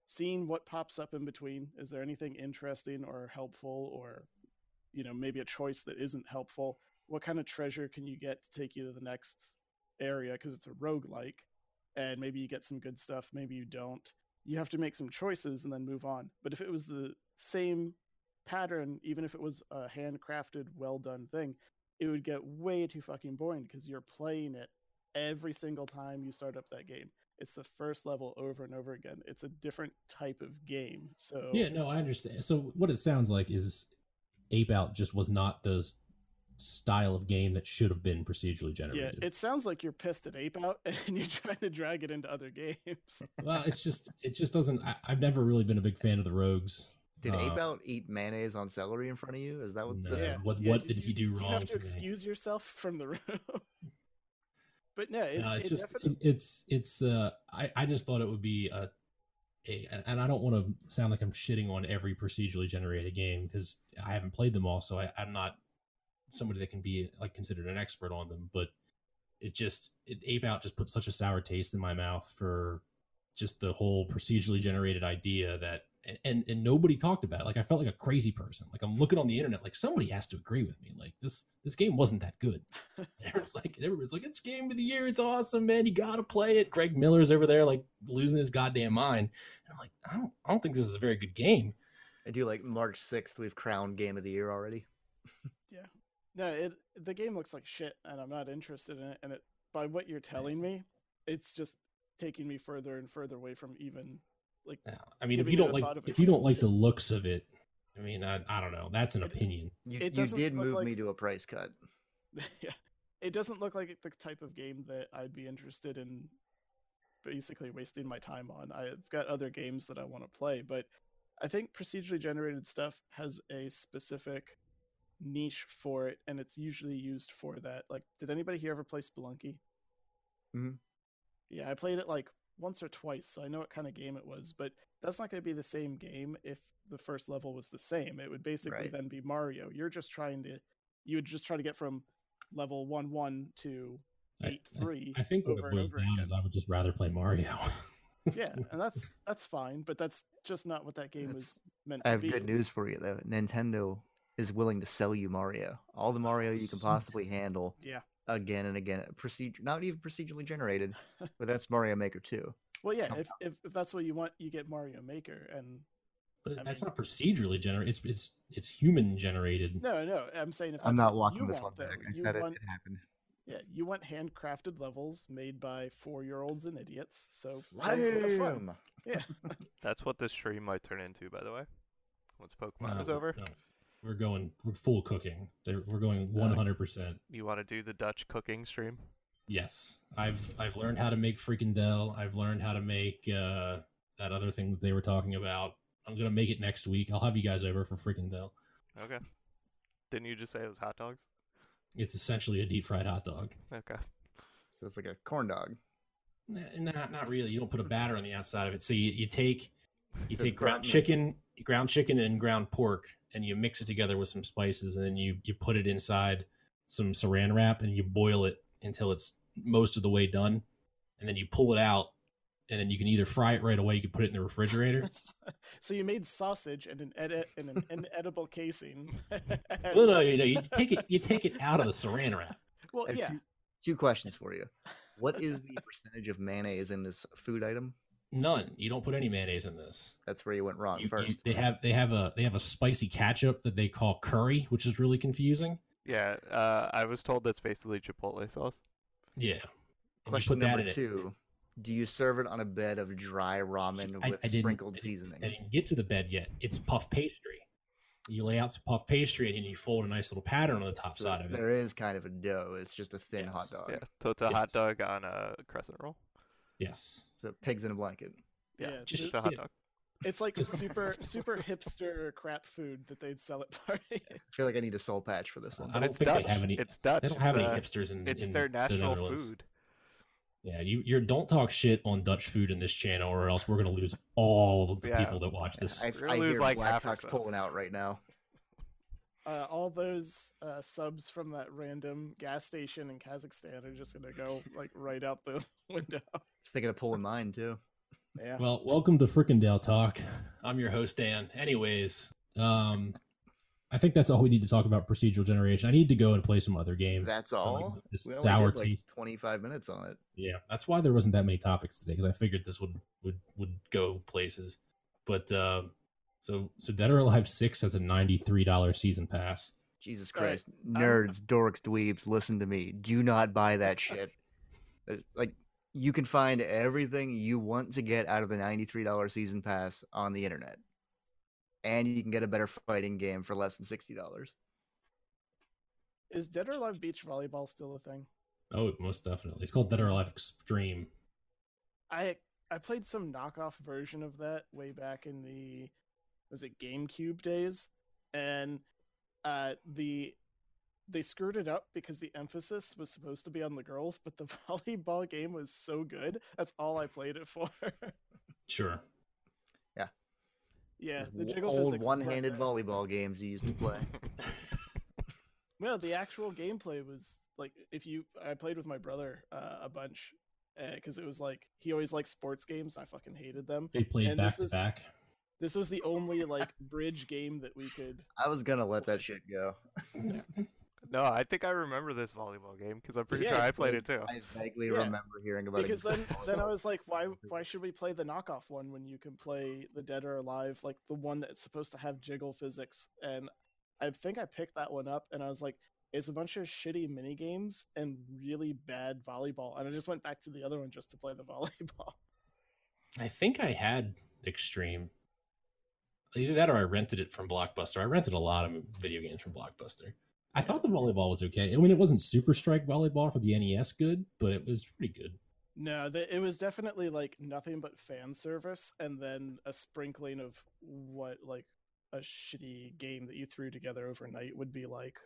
seeing what pops up in between. Is there anything interesting or helpful, or you know, maybe a choice that isn't helpful? What kind of treasure can you get to take you to the next area? Because it's a roguelike, and maybe you get some good stuff, maybe you don't. You have to make some choices and then move on. But if it was the same pattern, even if it was a handcrafted, well done thing, it would get way too fucking boring because you're playing it every single time you start up that game. It's the first level over and over again. It's a different type of game. So
Yeah, no, I understand. So what it sounds like is Ape Out just was not the style of game that should have been procedurally generated.
yeah,
generated.
it sounds like you're pissed at Ape Out (laughs) and you're trying to drag it into other games. (laughs)
well, it's just it just doesn't. I, I've never really been a big fan of the rogues.
Did
Uh,
Ape Out eat mayonnaise on celery in front of you? Is that what
No.
this?
Yeah. what-
yeah,
what did he
you-
do wrong?
you have to
today?
excuse yourself from the (laughs) room. But no, it,
No, it's
it
just
definitely-
it's it's. Uh, I I just thought it would be a. A, and- and I don't want to sound like I'm shitting on every procedurally generated game because I haven't played them all, so I, I'm not somebody that can be like considered an expert on them. But it just it, Ape Out just put such a sour taste in my mouth for just the whole procedurally generated idea that and, and and nobody talked about it. Like I felt like a crazy person. Like I'm looking on the internet, like somebody has to agree with me. Like this this game wasn't that good. (laughs) And everyone's like everyone's like it's game of the year. It's awesome, man. You gotta play it. Greg Miller's over there like losing his goddamn mind. And I'm like I don't I don't think this is a very good game.
I do like March sixth. We've crowned Game of the Year already. (laughs)
Yeah, no, it the game looks like shit, and I'm not interested in it. And it by what you're telling me, it's just taking me further and further away from even like.
Yeah, I mean, if you don't like
thought of
if you don't like the looks of it, I mean, I, I don't know. That's an
It-
opinion.
You,
It
you
doesn't
did
look
move me to a price cut. (laughs)
yeah, it doesn't look like the type of game that I'd be interested in. Basically, wasting my time on. I've got other games that I want to play, but I think procedurally generated stuff has a specific niche for it, and it's usually used for that. Like, did anybody here ever play Spelunky?
Mhm.
Yeah, I played it like once or twice, so I know what kind of game it was. But that's not going to be the same game if the first level was the same. It would basically
Right.
then be Mario. You're just trying to, you would just try to get from level one one to
I-
eight three.
I think what it boils down
again.
is I would just rather play Mario.
yeah, (laughs) and that's that's fine, but that's just not what that game
That's-
was meant
I
to
have
be.
good news for you though. Nintendo is willing to sell you Mario. All the Mario you can possibly handle.
Yeah.
Again and again. Uh, Procedure, not even procedurally generated, but (laughs) that's Mario Maker 2.
Well, yeah, if, if if that's what you want, you get Mario Maker, and
But
I
that's
mean-
not procedurally generated. It's it's it's human generated.
no, no, I'm saying if
I'm not
what
walking this one
want, though,
back. I said it,
want,
it happened.
yeah, you want handcrafted levels made by four year olds and idiots. So go for the fun. Yeah, (laughs) (laughs)
That's what this stream might turn into, by the way. Once Pokemon
No,
is over,
no. We're going. We're full cooking. They're, we're going one hundred percent.
you want to do the Dutch cooking stream?
Yes, I've I've learned how to make frikandel. I've learned how to make uh, that other thing that they were talking about. I'm gonna make it next week. I'll have you guys over for frikandel.
Okay. Didn't you just say it was hot dogs?
It's essentially a deep fried hot dog.
Okay.
So it's like a corn dog.
Not not really. You don't put a batter on the outside of it. So you, you take you
Does
take
ground
ground chicken, ground chicken and ground pork, and you mix it together with some spices, and then you you put it inside some saran wrap, and you boil it until it's most of the way done, and then you pull it out, and then you can either fry it right away. You can put it in the refrigerator. (laughs)
so you made sausage and an edit and an inedible casing. (laughs)
no, no, you know, you take it you take it out of the saran wrap.
Well, yeah,
two, two questions for you. What is the percentage of mayonnaise in this food item?
None. You don't put any mayonnaise in this.
That's where you went wrong
You- you-
first.
they have they have a they have a spicy ketchup that they call curry, which is really confusing.
Yeah, uh, I was told that's basically Chipotle sauce.
Yeah. And
Question
put that
number
in it.
two: Do you serve it on a bed of dry ramen
I-
with
I didn't-
sprinkled
I didn't-
seasoning?
I didn't get to the bed yet. It's puff pastry. You lay out some puff pastry and then you fold a nice little pattern on the top
So
side of it.
there is kind of a dough. It's just a thin hot dog.
Yeah, so it's a hot dog on a crescent roll.
Yes.
So pigs in a blanket.
Yeah,
Yeah,
just
just-
a hot dog.
it's like a super super hipster crap food that they'd sell at parties.
I feel like I need a soul patch for this one.
I
But
don't
it's
think
Dutch.
they have any.
It's Dutch.
They don't have
it's,
any
uh,
hipsters in.
It's
in
their
the
national
Netherlands.
food.
Yeah, you you don't talk shit on Dutch food in this channel, or else we're gonna lose all of the
Yeah.
people that watch this.
I,
We're
I
lose
hear
like
Black
half our
Hawk's pulling out right now.
Uh, all those uh, subs from that random gas station in Kazakhstan are just gonna go (laughs) like right out the (laughs) window.
Thinking of pulling mine too.
Yeah.
Well, welcome to Frickendale Talk. I'm your host Dan. Anyways, um, I think that's all we need to talk about procedural generation. I need to go and play some other games.
That's
So, like,
all.
This
We only
sour
did like
taste.
25 minutes on it.
Yeah, that's why there wasn't that many topics today because I figured this would would would go places. But uh, so so Dead or Alive Six has a ninety three dollar season pass.
Jesus Christ.
I'm-
Nerds, dorks, dweebs, listen to me. Do not buy that (laughs) shit. Uh, like, you can find everything you want to get out of the $93 season pass on the internet. And you can get a better fighting game for less than $60.
Is Dead or Alive Beach Volleyball still a thing?
Oh, most definitely. It's called Dead or Alive Extreme.
I I played some knockoff version of that way back in the was it GameCube days, and uh, the they screwed it up because the emphasis was supposed to be on the girls, but the (laughs) volleyball game was so good. That's all I played it for. (laughs)
Sure.
yeah,
Yeah.
the jiggle
old one-handed
there.
volleyball games you used to play. (laughs)
No, the actual gameplay was like if you I played with my brother uh, a bunch because it was like he always liked sports games. I fucking hated them.
They played
And
back to
is-
back.
This was the only (laughs) like bridge game that we could.
I was gonna let that shit go. (laughs)
no, I think I remember this volleyball game because I'm pretty
Yeah,
sure I played
like-
it too.
I vaguely
Yeah.
remember hearing about it.
because then then I was like, why (laughs) why should we play the knockoff one when you can play the Dead or Alive, like the one that's supposed to have jiggle physics? And I think I picked that one up, and I was like, it's a bunch of shitty mini games and really bad volleyball, and I just went back to the other one just to play the volleyball.
I think I had Extreme. Either that or I rented it from Blockbuster. I rented a lot of video games from Blockbuster. I thought the volleyball was okay. I mean, it wasn't Super Spike volleyball for the NES good, but it was pretty good.
No, the, it was definitely like nothing but fan service, and then a sprinkling of what like a shitty game that you threw together overnight would be like.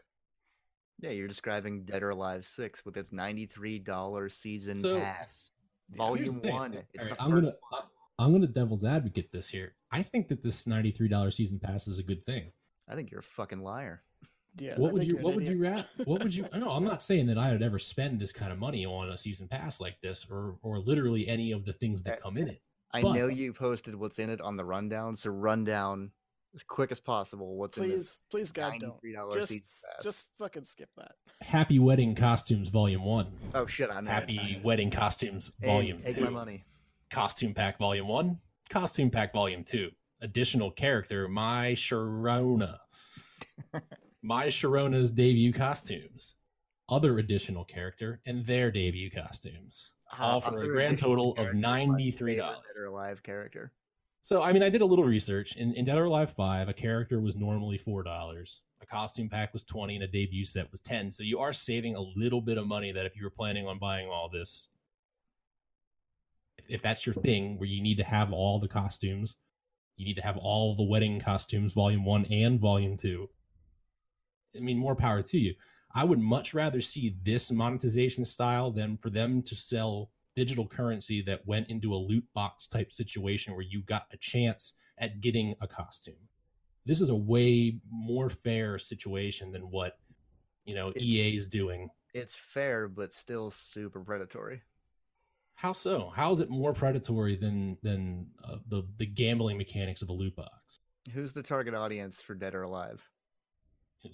Yeah, you're describing Dead or Alive 6 with its $93 season
So,
pass. Volume 1. It's
right,
the
I'm
first
gonna
one.
I- I'm gonna devil's advocate this here. I think that this ninety three dollar season pass is a good thing.
I think you're a fucking liar.
Yeah.
what
I
would
think
you
you're
What would you
idiot.
What would you? No, I'm not saying that I would ever spend this kind of money on a season pass like this, or or literally any of the things that come in it.
I
But-
know you posted what's in it on the rundown, so rundown as quick as possible. What's in this
Please, please, God, don't.
ninety-three dollar season
Just, just fucking skip that.
Happy Wedding Costumes Volume One.
oh shit, I'm in it. I'm
Happy
in it.
Wedding Costumes
Hey,
Volume
Take
Two.
my money.
Costume Pack Volume One. Costume Pack Volume Two. Additional character My Sharona. (laughs) My Sharona's debut costumes. Other additional character and their debut costumes. Uh, all for a grand total of $93.
Dead or alive character.
So, I mean, I did a little research. In, in Dead or Alive 5, a character was normally $4. A costume pack was 20 and a debut set was 10 So you are saving a little bit of money that if you were planning on buying all this, if, that's your thing where you need to have all the costumes, you need to have all the wedding costumes, volume one and volume two. I mean, more power to you. I would much rather see this monetization style than for them to sell digital currency that went into a loot box type situation where you got a chance at getting a costume. This is a way more fair situation than what you know
It's-
EA is doing.
It's fair, but still super predatory.
How so? How is it more predatory than than uh, the the gambling mechanics of a loot box?
Who's the target audience for Dead or Alive?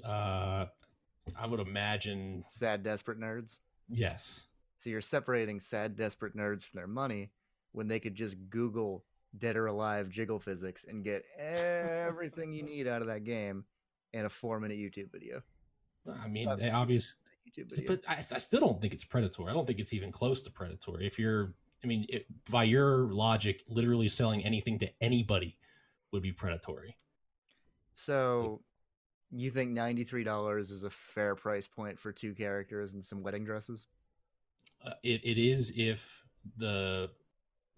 Uh, I would imagine
Sad, desperate nerds.
yes.
So you're separating sad, desperate nerds from their money when they could just Google Dead or Alive jiggle physics and get everything you need out of that game in a four minute YouTube video.
I mean,
Uh,
they obvious,
YouTube video.
but I, I still don't think it's predatory. I don't think it's even close to predatory. If you're, I mean, it, by your logic, literally selling anything to anybody would be predatory.
So you think $93 is a fair price point for two characters and some wedding dresses?
Uh, it, it is if the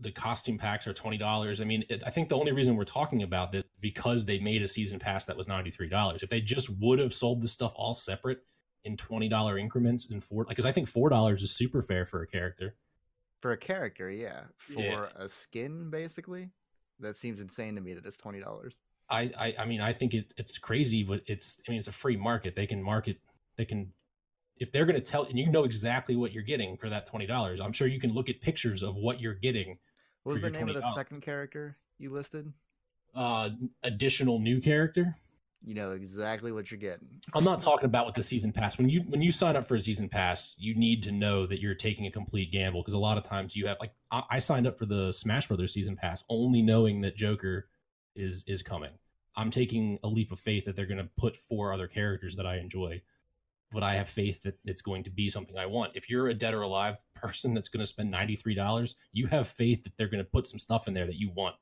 the costume packs are twenty dollars. I mean, it, I think the only reason we're talking about this is because they made a season pass that was ninety three dollars. If they just would have sold this stuff all separate in twenty dollar increments in four, because I think four dollars is super fair for a character.
For a character, yeah. For
Yeah.
a skin, basically? That seems insane to me that it's $20.
I, I, I mean, I think it, it's crazy, but it's, I mean, it's a free market. They can market, they can, if they're going to tell, and you know exactly what you're getting for that twenty dollars. I'm sure you can look at pictures of what you're getting.
What was the name of the second character you listed?
Uh, additional new character.
You know exactly what you're getting.
I'm not talking about with the season pass. When you when you sign up for a season pass, you need to know that you're taking a complete gamble because a lot of times you have like I, I signed up for the Smash Brothers season pass only knowing that Joker is is coming. I'm taking a leap of faith that they're going to put four other characters that I enjoy, but I have faith that it's going to be something I want. If you're a dead or alive person that's going to spend ninety three dollars, you have faith that they're going to put some stuff in there that you want.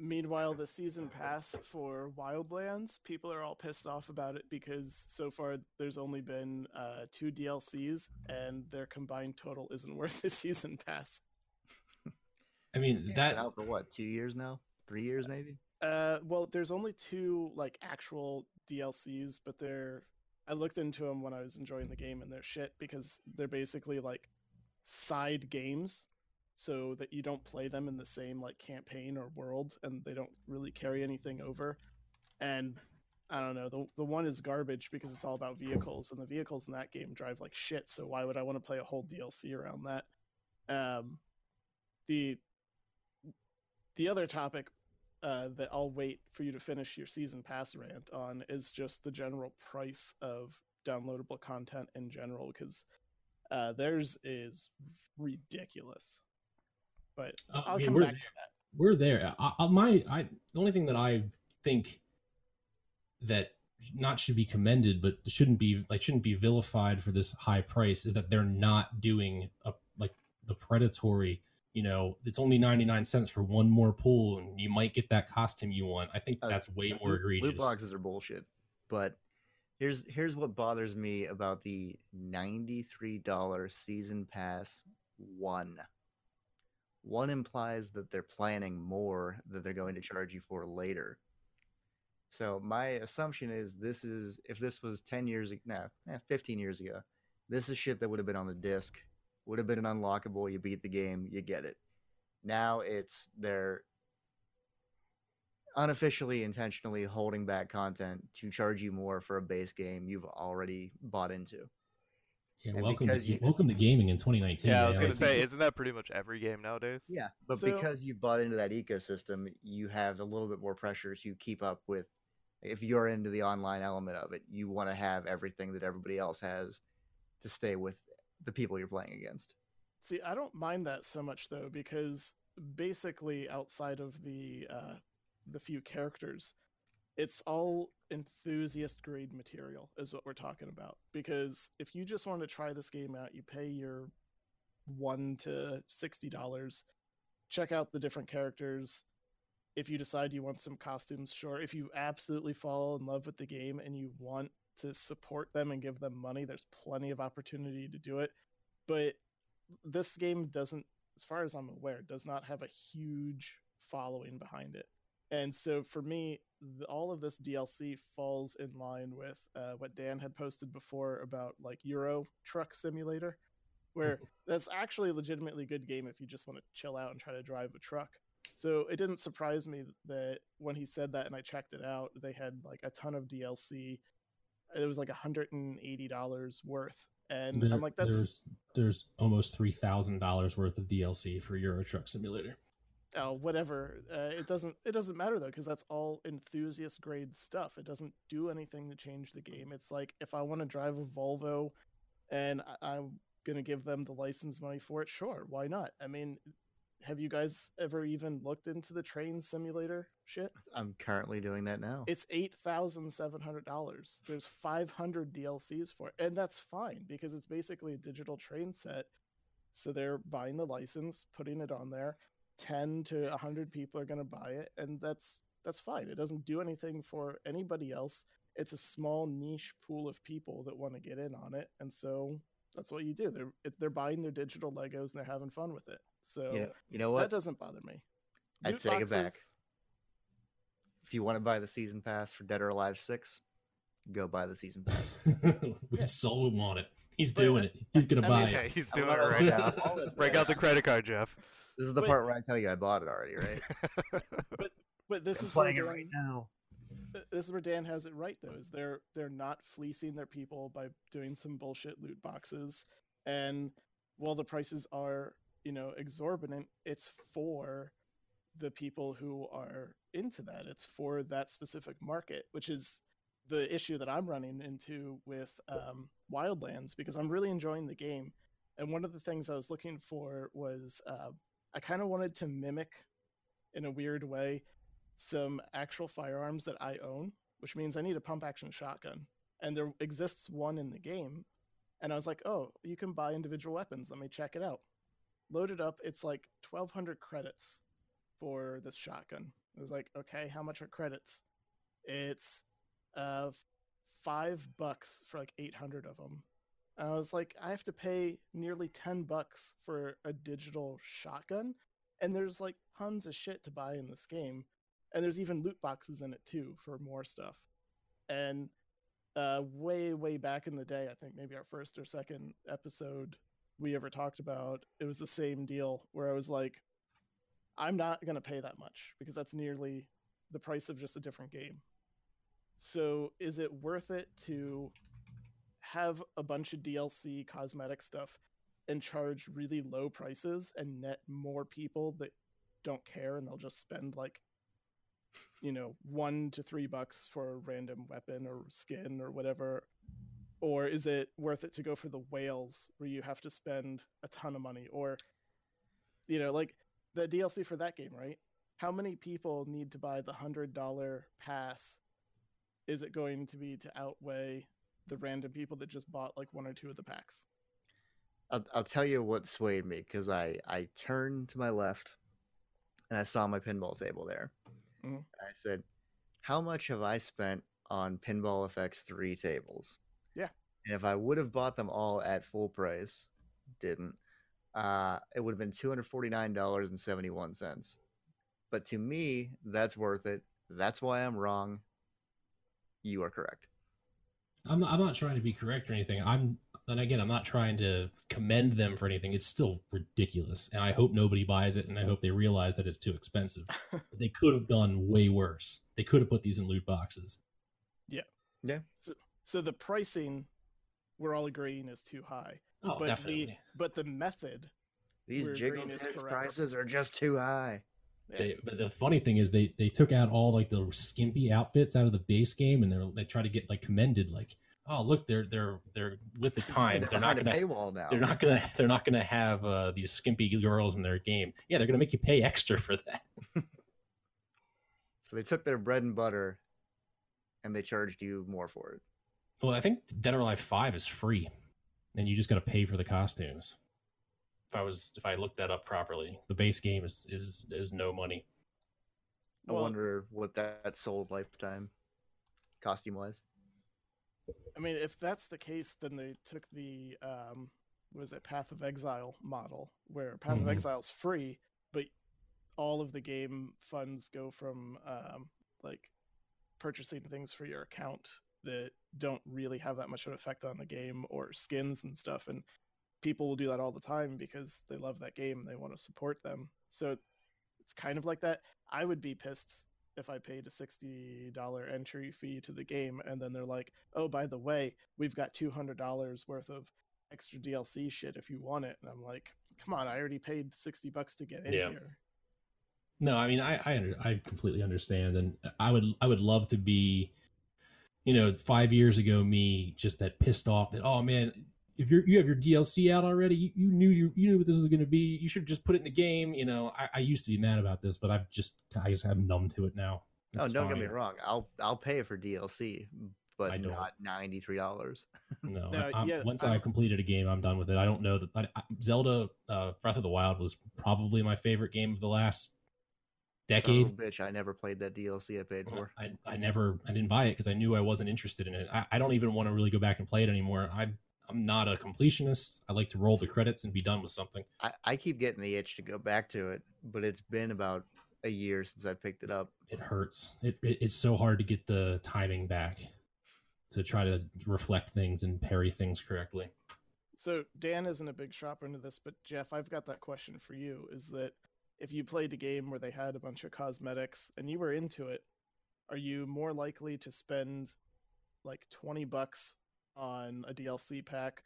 Meanwhile, the season pass for Wildlands, people are all pissed off about it because so far there's only been uh, two DLCs and their combined total isn't worth the season pass.
I mean that
out for what, two years now? Three years maybe?
Uh, well, there's only two like actual DLCs, but they're I looked into them when I was enjoying the game, and they're shit because they're basically like side games, so that you don't play them in the same like campaign or world, and they don't really carry anything over. And I don't know, the the one is garbage because it's all about vehicles, and the vehicles in that game drive like shit. So why would I want to play a whole DLC around that? Um, the the other topic uh, that I'll wait for you to finish your season pass rant on is just the general price of downloadable content in general because uh, theirs is ridiculous. But
Uh, I
I'll
mean,
come
we're
back
there.
to that.
we're there. I, I, my, I, the only thing that I think that not should be commended, but shouldn't be like shouldn't be vilified for this high price is that they're not doing a like the predatory. You know, it's only ninety nine cents for one more pull, and you might get that costume you want. I think
Uh,
that's way more
Loot-
egregious.
Loot boxes are bullshit. But here's here's what bothers me about the ninety-three dollar season pass one. One implies that they're planning more that they're going to charge you for later. So my assumption is this is if this was ten years ago, no, eh, fifteen years ago, this is shit that would have been on the disc, would have been an unlockable. You beat the game, you get it. Now it's they're unofficially intentionally holding back content to charge you more for a base game you've already bought into.
Yeah,
and
welcome to
you-
welcome to gaming in 2019.
Yeah, I was
man.
gonna say, isn't that pretty much every game nowadays?
Yeah, but
So-
because you've bought into that ecosystem, you have a little bit more pressure to keep up with If you're into the online element of it, you want to have everything that everybody else has to stay with the people you're playing against.
See, I don't mind that so much though, because basically outside of the uh, the few characters, it's all enthusiast grade material is what we're talking about. Because if you just want to try this game out, you pay your one to sixty dollars, check out the different characters. If you decide you want some costumes, sure. If you absolutely fall in love with the game and you want to support them and give them money, there's plenty of opportunity to do it. But this game doesn't, as far as I'm aware, does not have a huge following behind it. And so for me, the, all of this DLC falls in line with uh, what Dan had posted before about like Euro Truck Simulator, where (laughs) that's actually a legitimately good game if you just want to chill out and try to drive a truck. So it didn't surprise me that when he said that and I checked it out, they had like a ton of DLC. It was like $180 worth. And
There-
I'm like, that's
there's there's almost three thousand dollars worth of DLC for Euro Truck Simulator.
Oh whatever uh, it doesn't it doesn't matter though because that's all enthusiast grade stuff it doesn't do anything to change the game it's like if i want to drive a volvo and I- i'm gonna give them the license money for it sure why not i mean have you guys ever even looked into the train simulator shit
I'm currently doing that now.
it's eight thousand seven hundred dollars. There's five hundred DLCs for it, and that's fine because it's basically a digital train set. So they're buying the license, putting it on there. Ten to hundred people are going to buy it, and that's that's fine. It doesn't do anything for anybody else. It's a small niche pool of people that want to get in on it, and so that's what you do. They're they're buying their digital Legos and they're having fun with it. So
you know, you know
that doesn't bother me.
I'd
Loot
take it back. If you want to buy the season pass for Dead or Alive Six, go buy the season pass. (laughs)
we
Yeah.
sold him on it. He's
But,
doing it. He's gonna
I
buy
mean,
Yeah,
it.
he's doing it right now. Break out the credit card, Jeff.
This is the
Wait.
part where I tell you I bought it already, right? (laughs)
But this
I'm
is where Dan-
right now.
this is where Dan has it right though. Is they're they're not fleecing their people by doing some bullshit loot boxes, and while the prices are you know exorbitant, it's for the people who are into that. It's for that specific market, which is the issue that I'm running into with um, Wildlands because I'm really enjoying the game. And one of the things I was looking for was uh, I kind of wanted to mimic, in a weird way, some actual firearms that I own, which means I need a pump action shotgun. And there exists one in the game. And I was like, oh, you can buy individual weapons. Let me check it out. Load it up. It's like 1,200 credits for this shotgun. I was like, okay, how much are credits? It's uh, five bucks for like 800 of them. And I was like, I have to pay nearly 10 bucks for a digital shotgun. And there's like tons of shit to buy in this game and there's even loot boxes in it too for more stuff and uh way way back in the day i think maybe our first or second episode we ever talked about it was the same deal where i was like i'm not going to pay that much because that's nearly the price of just a different game so is it worth it to have a bunch of dlc cosmetic stuff and charge really low prices and net more people that don't care and they'll just spend like you know one to three bucks for a random weapon or skin or whatever. Or is it worth it to go for the whales where you have to spend a ton of money? Or you know like the dlc for that game right? How many people need to buy the hundred dollar pass? Is it going to be to outweigh the random people that just bought like one or two of the packs
I'll, I'll tell you what swayed me because I I turned to my left and I saw my pinball table there.
Mhm.
I said, "How much have I spent on Pinball FX three tables?"
Yeah.
And if I would have bought them all at full price, didn't, uh, it would have been two hundred forty nine dollars and seventy one cents. But to me, that's worth it. That's why I'm wrong. You are correct.
I'm not, I'm not trying to be correct or anything. I'm and again, I'm not trying to commend them for anything. It's still ridiculous, and I hope nobody buys it, and I hope they realize that it's too expensive. (laughs) they could have done way worse. They could have put these in loot boxes. Yeah, yeah.
So so the pricing we're all agreeing is too high
Oh,
but
definitely.
the but the method
These
We're
jiggle
agreeing is
tits
correct.
prices are just too high.
They, but the funny thing is they they took out all like the skimpy outfits out of the base game, and they're they try to get like commended, like, oh look, they're they're they're with the times. (laughs)
They're
They're not gonna
paywall now.
they're not gonna they're not gonna have uh, these skimpy girls in their game. Yeah, they're gonna make you pay extra for that. (laughs)
So they took their bread and butter, and they charged you more for it.
Well, I think Dead or Alive Five is free, and you just got to pay for the costumes. If I was if I looked that up properly, the base game is is is no money.
I
Well-
wonder what that sold lifetime, costume wise.
I mean, if that's the case, then they took the um, what is it, Path of Exile model, where Path
Mhm.
of is free, but all of the game funds go from um, like purchasing things for your account that don't really have that much of an effect on the game or skins and stuff. And people will do that all the time because they love that game and they want to support them. So it's kind of like that. I would be pissed if I paid a sixty dollar entry fee to the game and then they're like, "Oh, by the way, we've got two hundred dollars worth of extra DLC shit if you want it." And I'm like, "Come on, I already paid sixty bucks to get in
Yeah.
here."
No, I mean I I, under, I completely understand, and I would I would love to be, you know, five years ago me just that pissed off that oh man, if you're you have your DLC out already, you, you knew you you knew what this was going to be. You should just put it in the game. You know, I, I used to be mad about this, but I've just I just I'm numb to it now.
Oh, don't get me wrong. I'll I'll pay for DLC, but
don't.
ninety three dollars. (laughs)
No,
No,
I,
yeah,
once
I'm-
I've completed a game, I'm done with it. I don't know that I, I- Zelda uh, Breath of the Wild was probably my favorite game of the last decade.
bitch, I never played that DLC I paid for.
I, I never I didn't buy it because I knew I wasn't interested in it. I, I don't even want to really go back and play it anymore. I I'm not a completionist. I like to roll the credits and be done with something.
I, I keep getting the itch to go back to it, but it's been about a year since I picked it up.
It hurts. It, it it's so hard to get the timing back to try to reflect things and parry things correctly.
So Dan isn't a big shopper into this, but Jeff, I've got that question for you: Is that if you played a game where they had a bunch of cosmetics and you were into it, are you more likely to spend like twenty bucks on a DLC pack,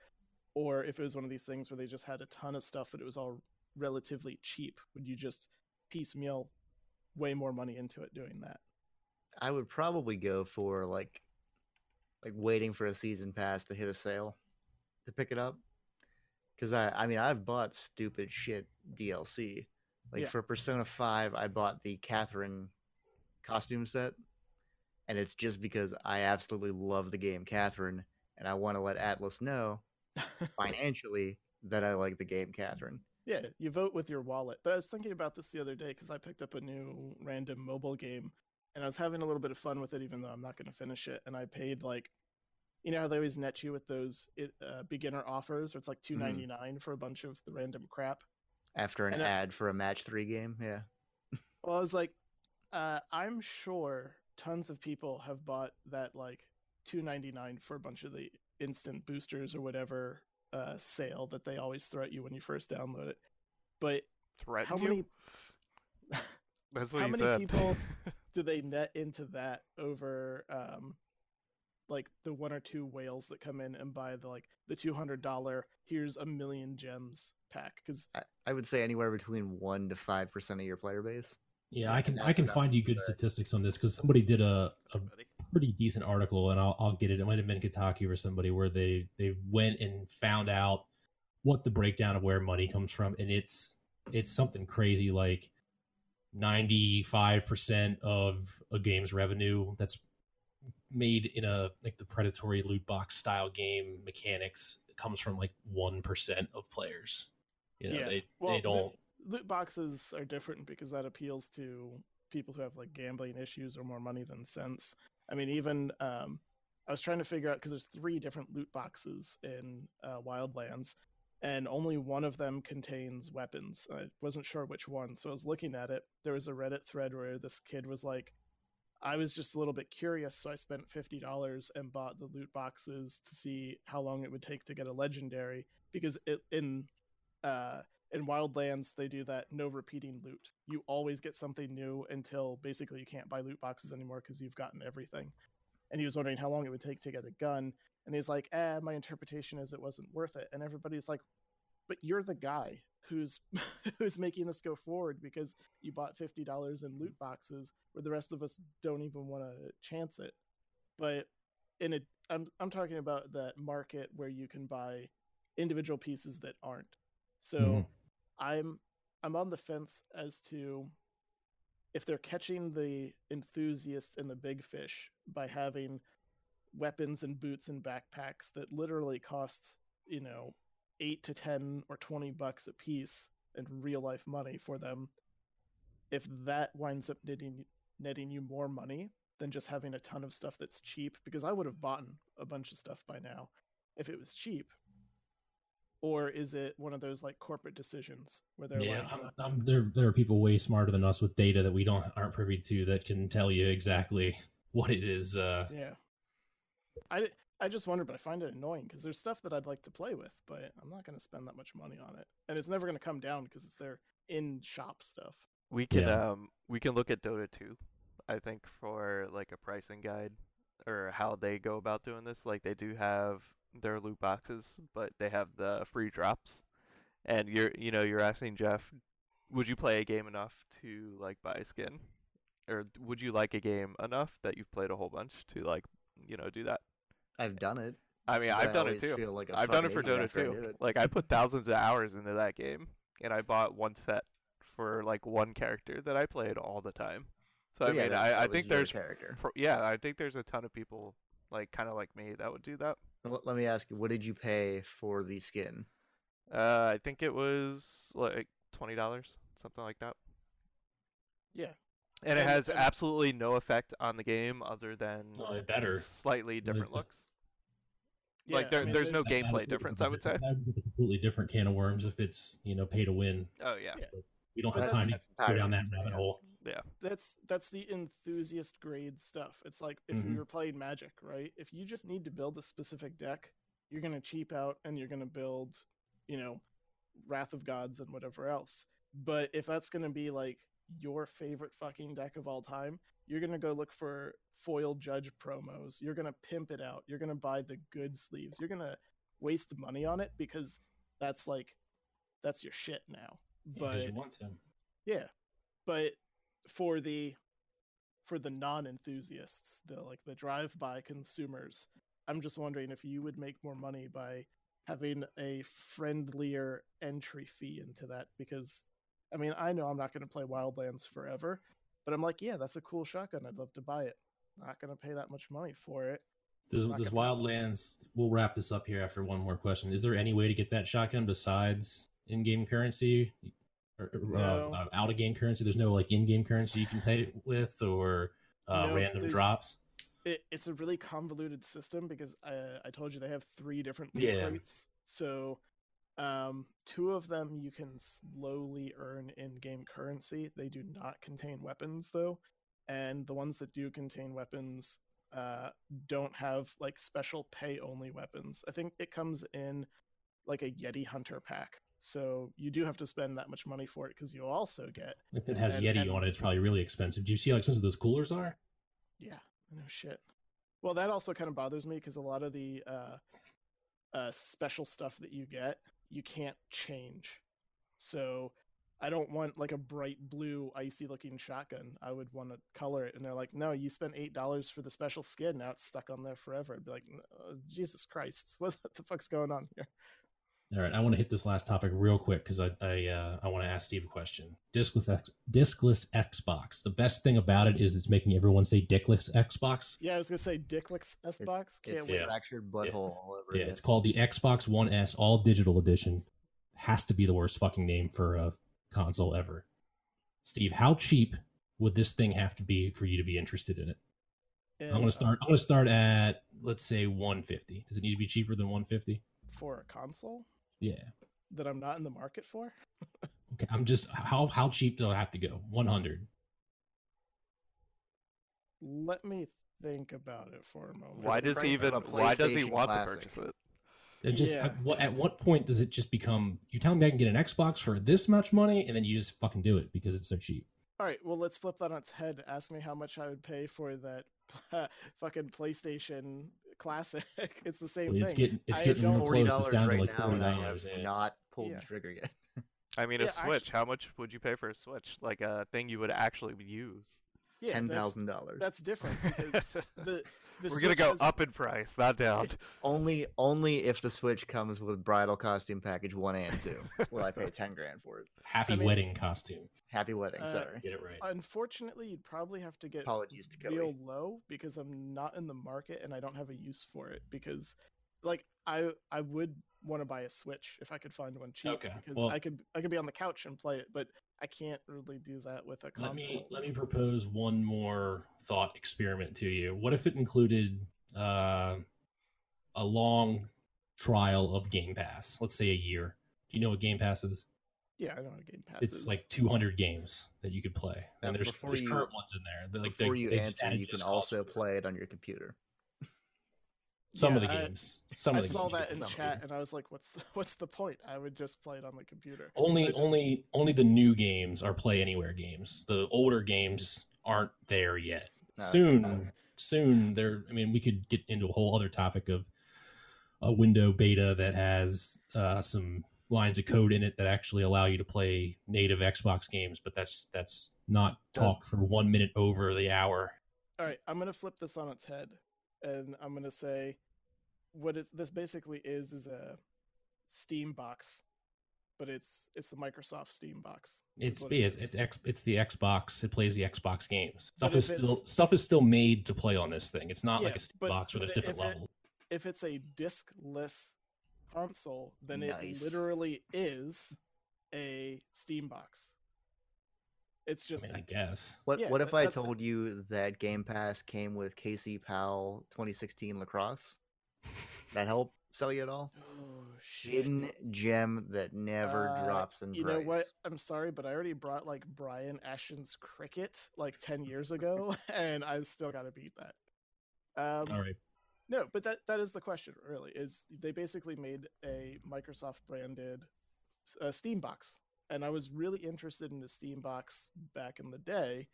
or if it was one of these things where they just had a ton of stuff but it was all relatively cheap, would you just piecemeal way more money into it doing that?
I would probably go for like like waiting for a season pass to hit a sale to pick it up. Cause I I mean I've bought stupid shit DLC. Like
Yeah.
for Persona 5, I bought the Catherine costume set. And it's just because I absolutely love the game Catherine and I want to let Atlus know (laughs) financially that I like the game Catherine.
Yeah, you vote with your wallet. But I was thinking about this the other day because I picked up a new random mobile game and I was having a little bit of fun with it, even though I'm not going to finish it. And I paid like, you know how they always net you with those uh, beginner offers where it's like two ninety nine for a bunch of the random crap.
After an
And I-
ad for a match three game, yeah.
Well, I was like, uh, I'm sure tons of people have bought that like two ninety nine for a bunch of the instant boosters or whatever uh, sale that they always throw at you when you first download it. But
Threaten
how
you?
many (laughs)
That's what
how many
said.
people- (laughs) do they net into that over um like the one or two whales that come in and buy the like the two hundred dollar here's a million gems pack because
I, I would say anywhere between one to five percent of your player base.
Yeah, I can I can find you good statistics on this because somebody did a, a pretty decent article, and I'll I'll get it. It might have been Kotaku or somebody where they they went and found out what the breakdown of where money comes from, and it's it's something crazy like ninety five percent of a game's revenue that's made in a like the predatory loot box style game mechanics comes from like one percent of players. You know,
Yeah.
they
Well,
they don't.
loot boxes are different because that appeals to people who have like gambling issues or more money than sense. I mean, even um, I was trying to figure out because there's three different loot boxes in uh, Wildlands, and only one of them contains weapons. I wasn't sure which one, so I was looking at it. There was a Reddit thread where this kid was like, "I was just a little bit curious, so I spent fifty dollars and bought the loot boxes to see how long it would take to get a legendary because it in." Uh, in Wildlands, they do that no repeating loot. You always get something new until basically you can't buy loot boxes anymore because you've gotten everything. And he was wondering how long it would take to get a gun. And he's like, eh, my interpretation is it wasn't worth it. And everybody's like, but you're the guy who's (laughs) who's making this go forward because you bought fifty dollars in loot boxes where the rest of us don't even want to chance it. But in a, I'm I'm talking about that market where you can buy individual pieces that aren't. So
Mhm.
I'm I'm on the fence as to if they're catching the enthusiast and the big fish by having weapons and boots and backpacks that literally cost, you know, 8 to 10 or 20 bucks a piece in real life money for them. If that winds up netting netting you more money than just having a ton of stuff that's cheap because I would have bought a bunch of stuff by now if it was cheap. Or is it one of those like corporate decisions where they're
yeah,
like,
I'm, I'm, there there are people way smarter than us with data that we don't aren't privy to that can tell you exactly what it is. Uh,
Yeah. I, I just wonder, but I find it annoying because there's stuff that I'd like to play with, but I'm not going to spend that much money on it, and it's never going to come down because it's their in shop stuff.
We can
Yeah.
um we can look at Dota 2, I think, for like a pricing guide or how they go about doing this. Like they do have their loot boxes, but they have the free drops. And you're you know, you're asking Jeff, would you play a game enough to like buy a skin? Or would you like a game enough that you've played a whole bunch to like, you know, do that?
I've done it.
I mean, I've
I
done it too.
like
I've done it for Dota
I
too. Like I put thousands of hours into that game, and I bought one set for like one character that I played all the time. So I
yeah,
mean,
that-
I,
that
I think there's
character.
pro- yeah, I think there's a ton of people like kind of like me that would do that.
Let let me ask you, what did you pay for the skin?
Uh, I think it was like twenty dollars, something like that.
Yeah.
And it has
and-
absolutely no effect on the game other than
it better.
slightly different
the-
looks. Like, there-
I mean,
there's no
that- that
gameplay
opens
difference, I would say.
that opens up a completely different can of worms if it's you know pay to win.
Oh yeah,
Yeah.
We don't
But
have
that's-
time to
that's
go down that
rabbit
rabbit
yeah.
That's that's the enthusiast grade stuff. It's like if
Mhm.
you were playing Magic, right? If you just need to build a specific deck, you're gonna cheap out and you're gonna build, you know, Wrath of Gods and whatever else. But if that's gonna be like your favorite fucking deck of all time, you're gonna go look for foil judge promos. You're gonna pimp it out. You're gonna buy the good sleeves. You're gonna waste money on it because that's like that's your shit now.
Because
But
you want to.
yeah, but for the for the non-enthusiasts, the like the drive-by consumers, I'm just wondering if you would make more money by having a friendlier entry fee into that because I mean, I know I'm not going to play Wildlands forever, but I'm like, yeah, that's a cool shotgun. I'd love to buy it. Not going to pay that much money for it.
Does, Wildlands? We'll wrap this up here after one more question. Is there any way to get that shotgun besides in-game currency or,
No.
uh, out of game currency? There's no like in-game currency you can pay with or uh,
No,
random drops.
it, it's a really convoluted system because I, I told you they have three different loot
Yeah.
crates. So, um, two of them you can slowly earn in-game currency. They do not contain weapons though, and the ones that do contain weapons uh, don't have like special pay-only weapons. I think it comes in like a Yeti Hunter pack. So you do have to spend that much money for it because you also get
If it has
and-
Yeti
and-
on it, it's probably really expensive. Do you see how expensive those coolers are?
Yeah, no shit. Well, that also kind of bothers me because a lot of the uh, uh, special stuff that you get, you can't change. So I don't want like a bright blue, icy looking shotgun. I would want to color it, and they're like, "No, you spent eight dollars for the special skin. Now it's stuck on there forever." I'd be like, "Uh, "Jesus Christ, (laughs) what the fuck's going on here?"
All right, I want to hit this last topic real quick because I I, uh, I want to ask Steve a question. Discless X, discless Xbox. The best thing about it is it's making everyone say dickless Xbox.
Yeah, I was gonna say Dicklix Xbox.
It's-
Can't
It's
wait.
Yeah.
fractured butthole all over
Yeah,
again.
it's called the Xbox One S All Digital Edition. Has to be the worst fucking name for a console ever. Steve, how cheap would this thing have to be for you to be interested in it? I'm gonna
uh,
start. I'm gonna start at let's say 150. Does it need to be cheaper than 150?
for a console
Yeah.
that I'm not in the market for.
Okay. I'm just how how cheap do I have to go? 100.
Let me think about it for a moment.
Why does he even? Why does he want
Classic.
to purchase it?
It just
Yeah.
at, what, at what point does it just become? You tell me I can get an Xbox for this much money, and then you just fucking do it because it's so cheap.
All right, well, let's flip that on its head. Ask me how much I would pay for that (laughs) fucking PlayStation Classic. (laughs) It's the same
It's
thing.
getting it's
I
getting
don't-
real close. It's
$40
down to like forty
and I
dollars.
have
Yeah.
not pulled
Yeah.
the trigger yet. (laughs)
I mean, a
actu-
Switch. How much would you pay for a Switch? Like a thing you would actually use.
Yeah,
Ten
that's,
thousand dollars.
that's different (laughs) because the, the
We're gonna go
has-
up in price, not down. (laughs)
Only only if the Switch comes with bridal costume package one and two will I pay (laughs) ten grand for it.
Happy
I mean-
wedding costume.
Happy wedding.
Uh,
sorry.
Get it right.
Unfortunately, you'd probably have to get
Apologies to Cody.
real low because I'm not in the market and I don't have a use for it because like I I would want to buy a Switch if I could find one cheap
Okay,
because
well-
I could I could be on the couch and play it but I can't really do that with a console.
Let me let me propose one more thought experiment to you. What if it included uh, a long trial of Game Pass? Let's say a year. Do you know what Game Pass is?
Yeah, I know what Game Pass is.
It's
is.
like 200 games that you could play,
Now,
and there's
before
there's
you-
current ones in there. They're like
Before
they,
you
they
answer, you can also play it on your computer.
Some of
Yeah,
the
I-
games. Some
I
of the
saw
games you
that in
play.
chat and I was like, "What's the (laughs) what's the point? I would just play it on the computer."
Only
So
only only the new games are play anywhere games. The older games aren't there yet.
No,
soon,
okay.
soon there. I mean, we could get into a whole other topic of a window beta that has uh, some lines of code in it that actually allow you to play native Xbox games. But that's that's not
Does-
talk for one minute over the hour.
All right, I'm gonna flip this on its head, and I'm gonna say, what is this basically is is a Steam box, but it's it's the Microsoft Steam box.
It's
it
it's it's, X, it's the Xbox. It plays the Xbox games. Stuff is still stuff is still made to play on this thing. It's not like a Steam
but-
box where there's different
if it-
levels.
if it's a diskless console, then
Nice.
it literally is a Steam box. It's
I
just
mean, I guess.
What
Yeah,
what if I
that's-
told you that Game Pass came with Casey Powell 2016 lacrosse? That (laughs) help sell you at all?
oh shit.
Hidden gem that never
Uh,
drops in
You
price.
know what? I'm sorry, but I already brought like Brian Ashton's cricket like 10 years ago, (laughs) and I still got to beat that. Um,
All right.
No, but that that is the question. Really, is they basically made a Microsoft branded uh, Steam box, and I was really interested in the Steam box back in the day.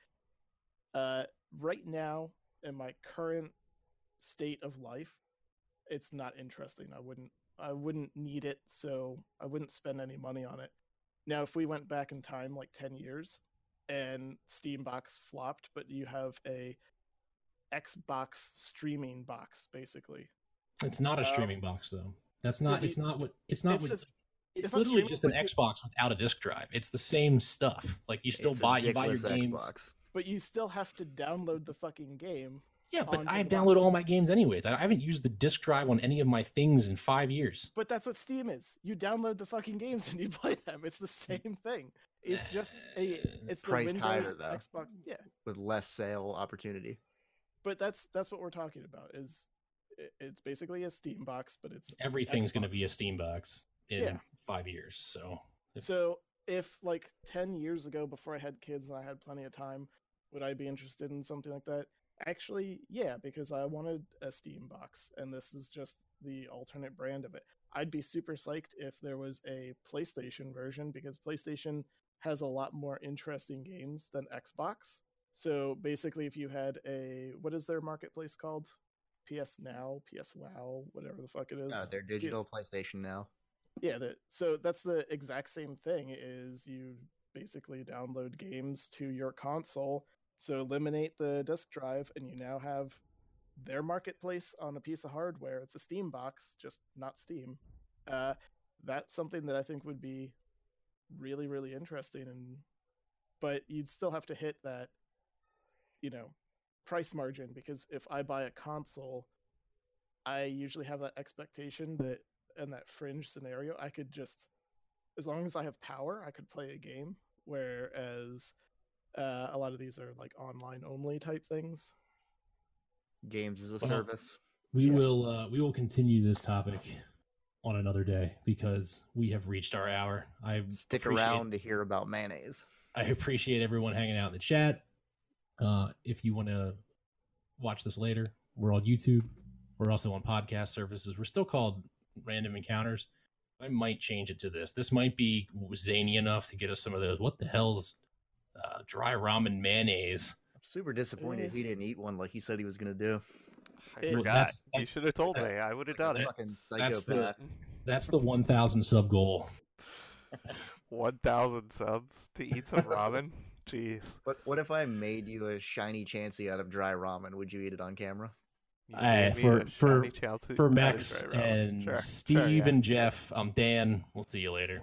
Uh, right now, in my current state of life, it's not interesting. I wouldn't I wouldn't need it, so I wouldn't spend any money on it. Now, if we went back in time like ten years, and Steam box flopped, but you have a Xbox streaming box, basically.
It's not a
Um,
streaming box though. That's not. It's not what. It's not
it's
what.
just-
It's,
it's
literally just an Xbox without a disk drive. It's the same stuff. Like you still
It's
buy. You buy your
dickless
games.
Xbox.
But you still have to download the fucking game.
Yeah, but I
the
download all my games anyways. I I haven't used the disk drive on any of my things in five years.
But that's what Steam is. You download the fucking games and you (laughs) play them. It's the same thing. It's just a it's the
Priced higher,
Windows
though.
Xbox. Yeah.
with less sale opportunity.
But that's that's what we're talking about. Is it's basically a Steam box, but it's
Everything's going to be a Steam box in
Yeah.
Five years. So
So if like ten years ago, before I had kids and I had plenty of time, would I be interested in something like that? Actually, yeah, because I wanted a Steam box, and this is just the alternate brand of it. I'd be super psyched if there was a PlayStation version because PlayStation has a lot more interesting games than Xbox. So basically, if you had a what is their marketplace called? PS Now, PS Wow, whatever the fuck it is.
Uh, they're
PS
digital PlayStation now.
Yeah that, so that's the exact same thing is you basically download games to your console so eliminate the disk drive and you now have their marketplace on a piece of hardware. It's a steam box just not steam. Uh, that's something that i think would be really really interesting and but you'd still have to hit that you know price margin because if i buy a console i usually have that expectation that in that fringe scenario, I could just, as long as I have power, I could play a game. Whereas uh, a lot of these are like online only type things.
Games as a
Well,
service.
we
Yeah.
will uh, we will continue this topic on another day because we have reached our hour. I
Stick around to hear about mayonnaise.
I appreciate everyone hanging out in the chat. Uh, if you want to watch this later, we're on YouTube. We're also on podcast services. We're still called Random Encounters. I might change it to this. This might be zany enough to get us some of those. What the hell's uh, dry ramen mayonnaise?
I'm super disappointed
Eh.
he didn't eat one like he said he was gonna do.
I
It-
forgot.
That's-
you should have told
that-
me. I would have done it.
That's the- That's the 1,000 sub goal. (laughs)
One thousand subs to eat some ramen. (laughs) Jeez.
What what if I made you a shiny chansey out of dry ramen? Would you eat it on camera?
Uh, for- for- For Max
is right, Rob.
and
Sure, sure,
Steve
yeah.
and Jeff, I'm Dan. We'll see you later.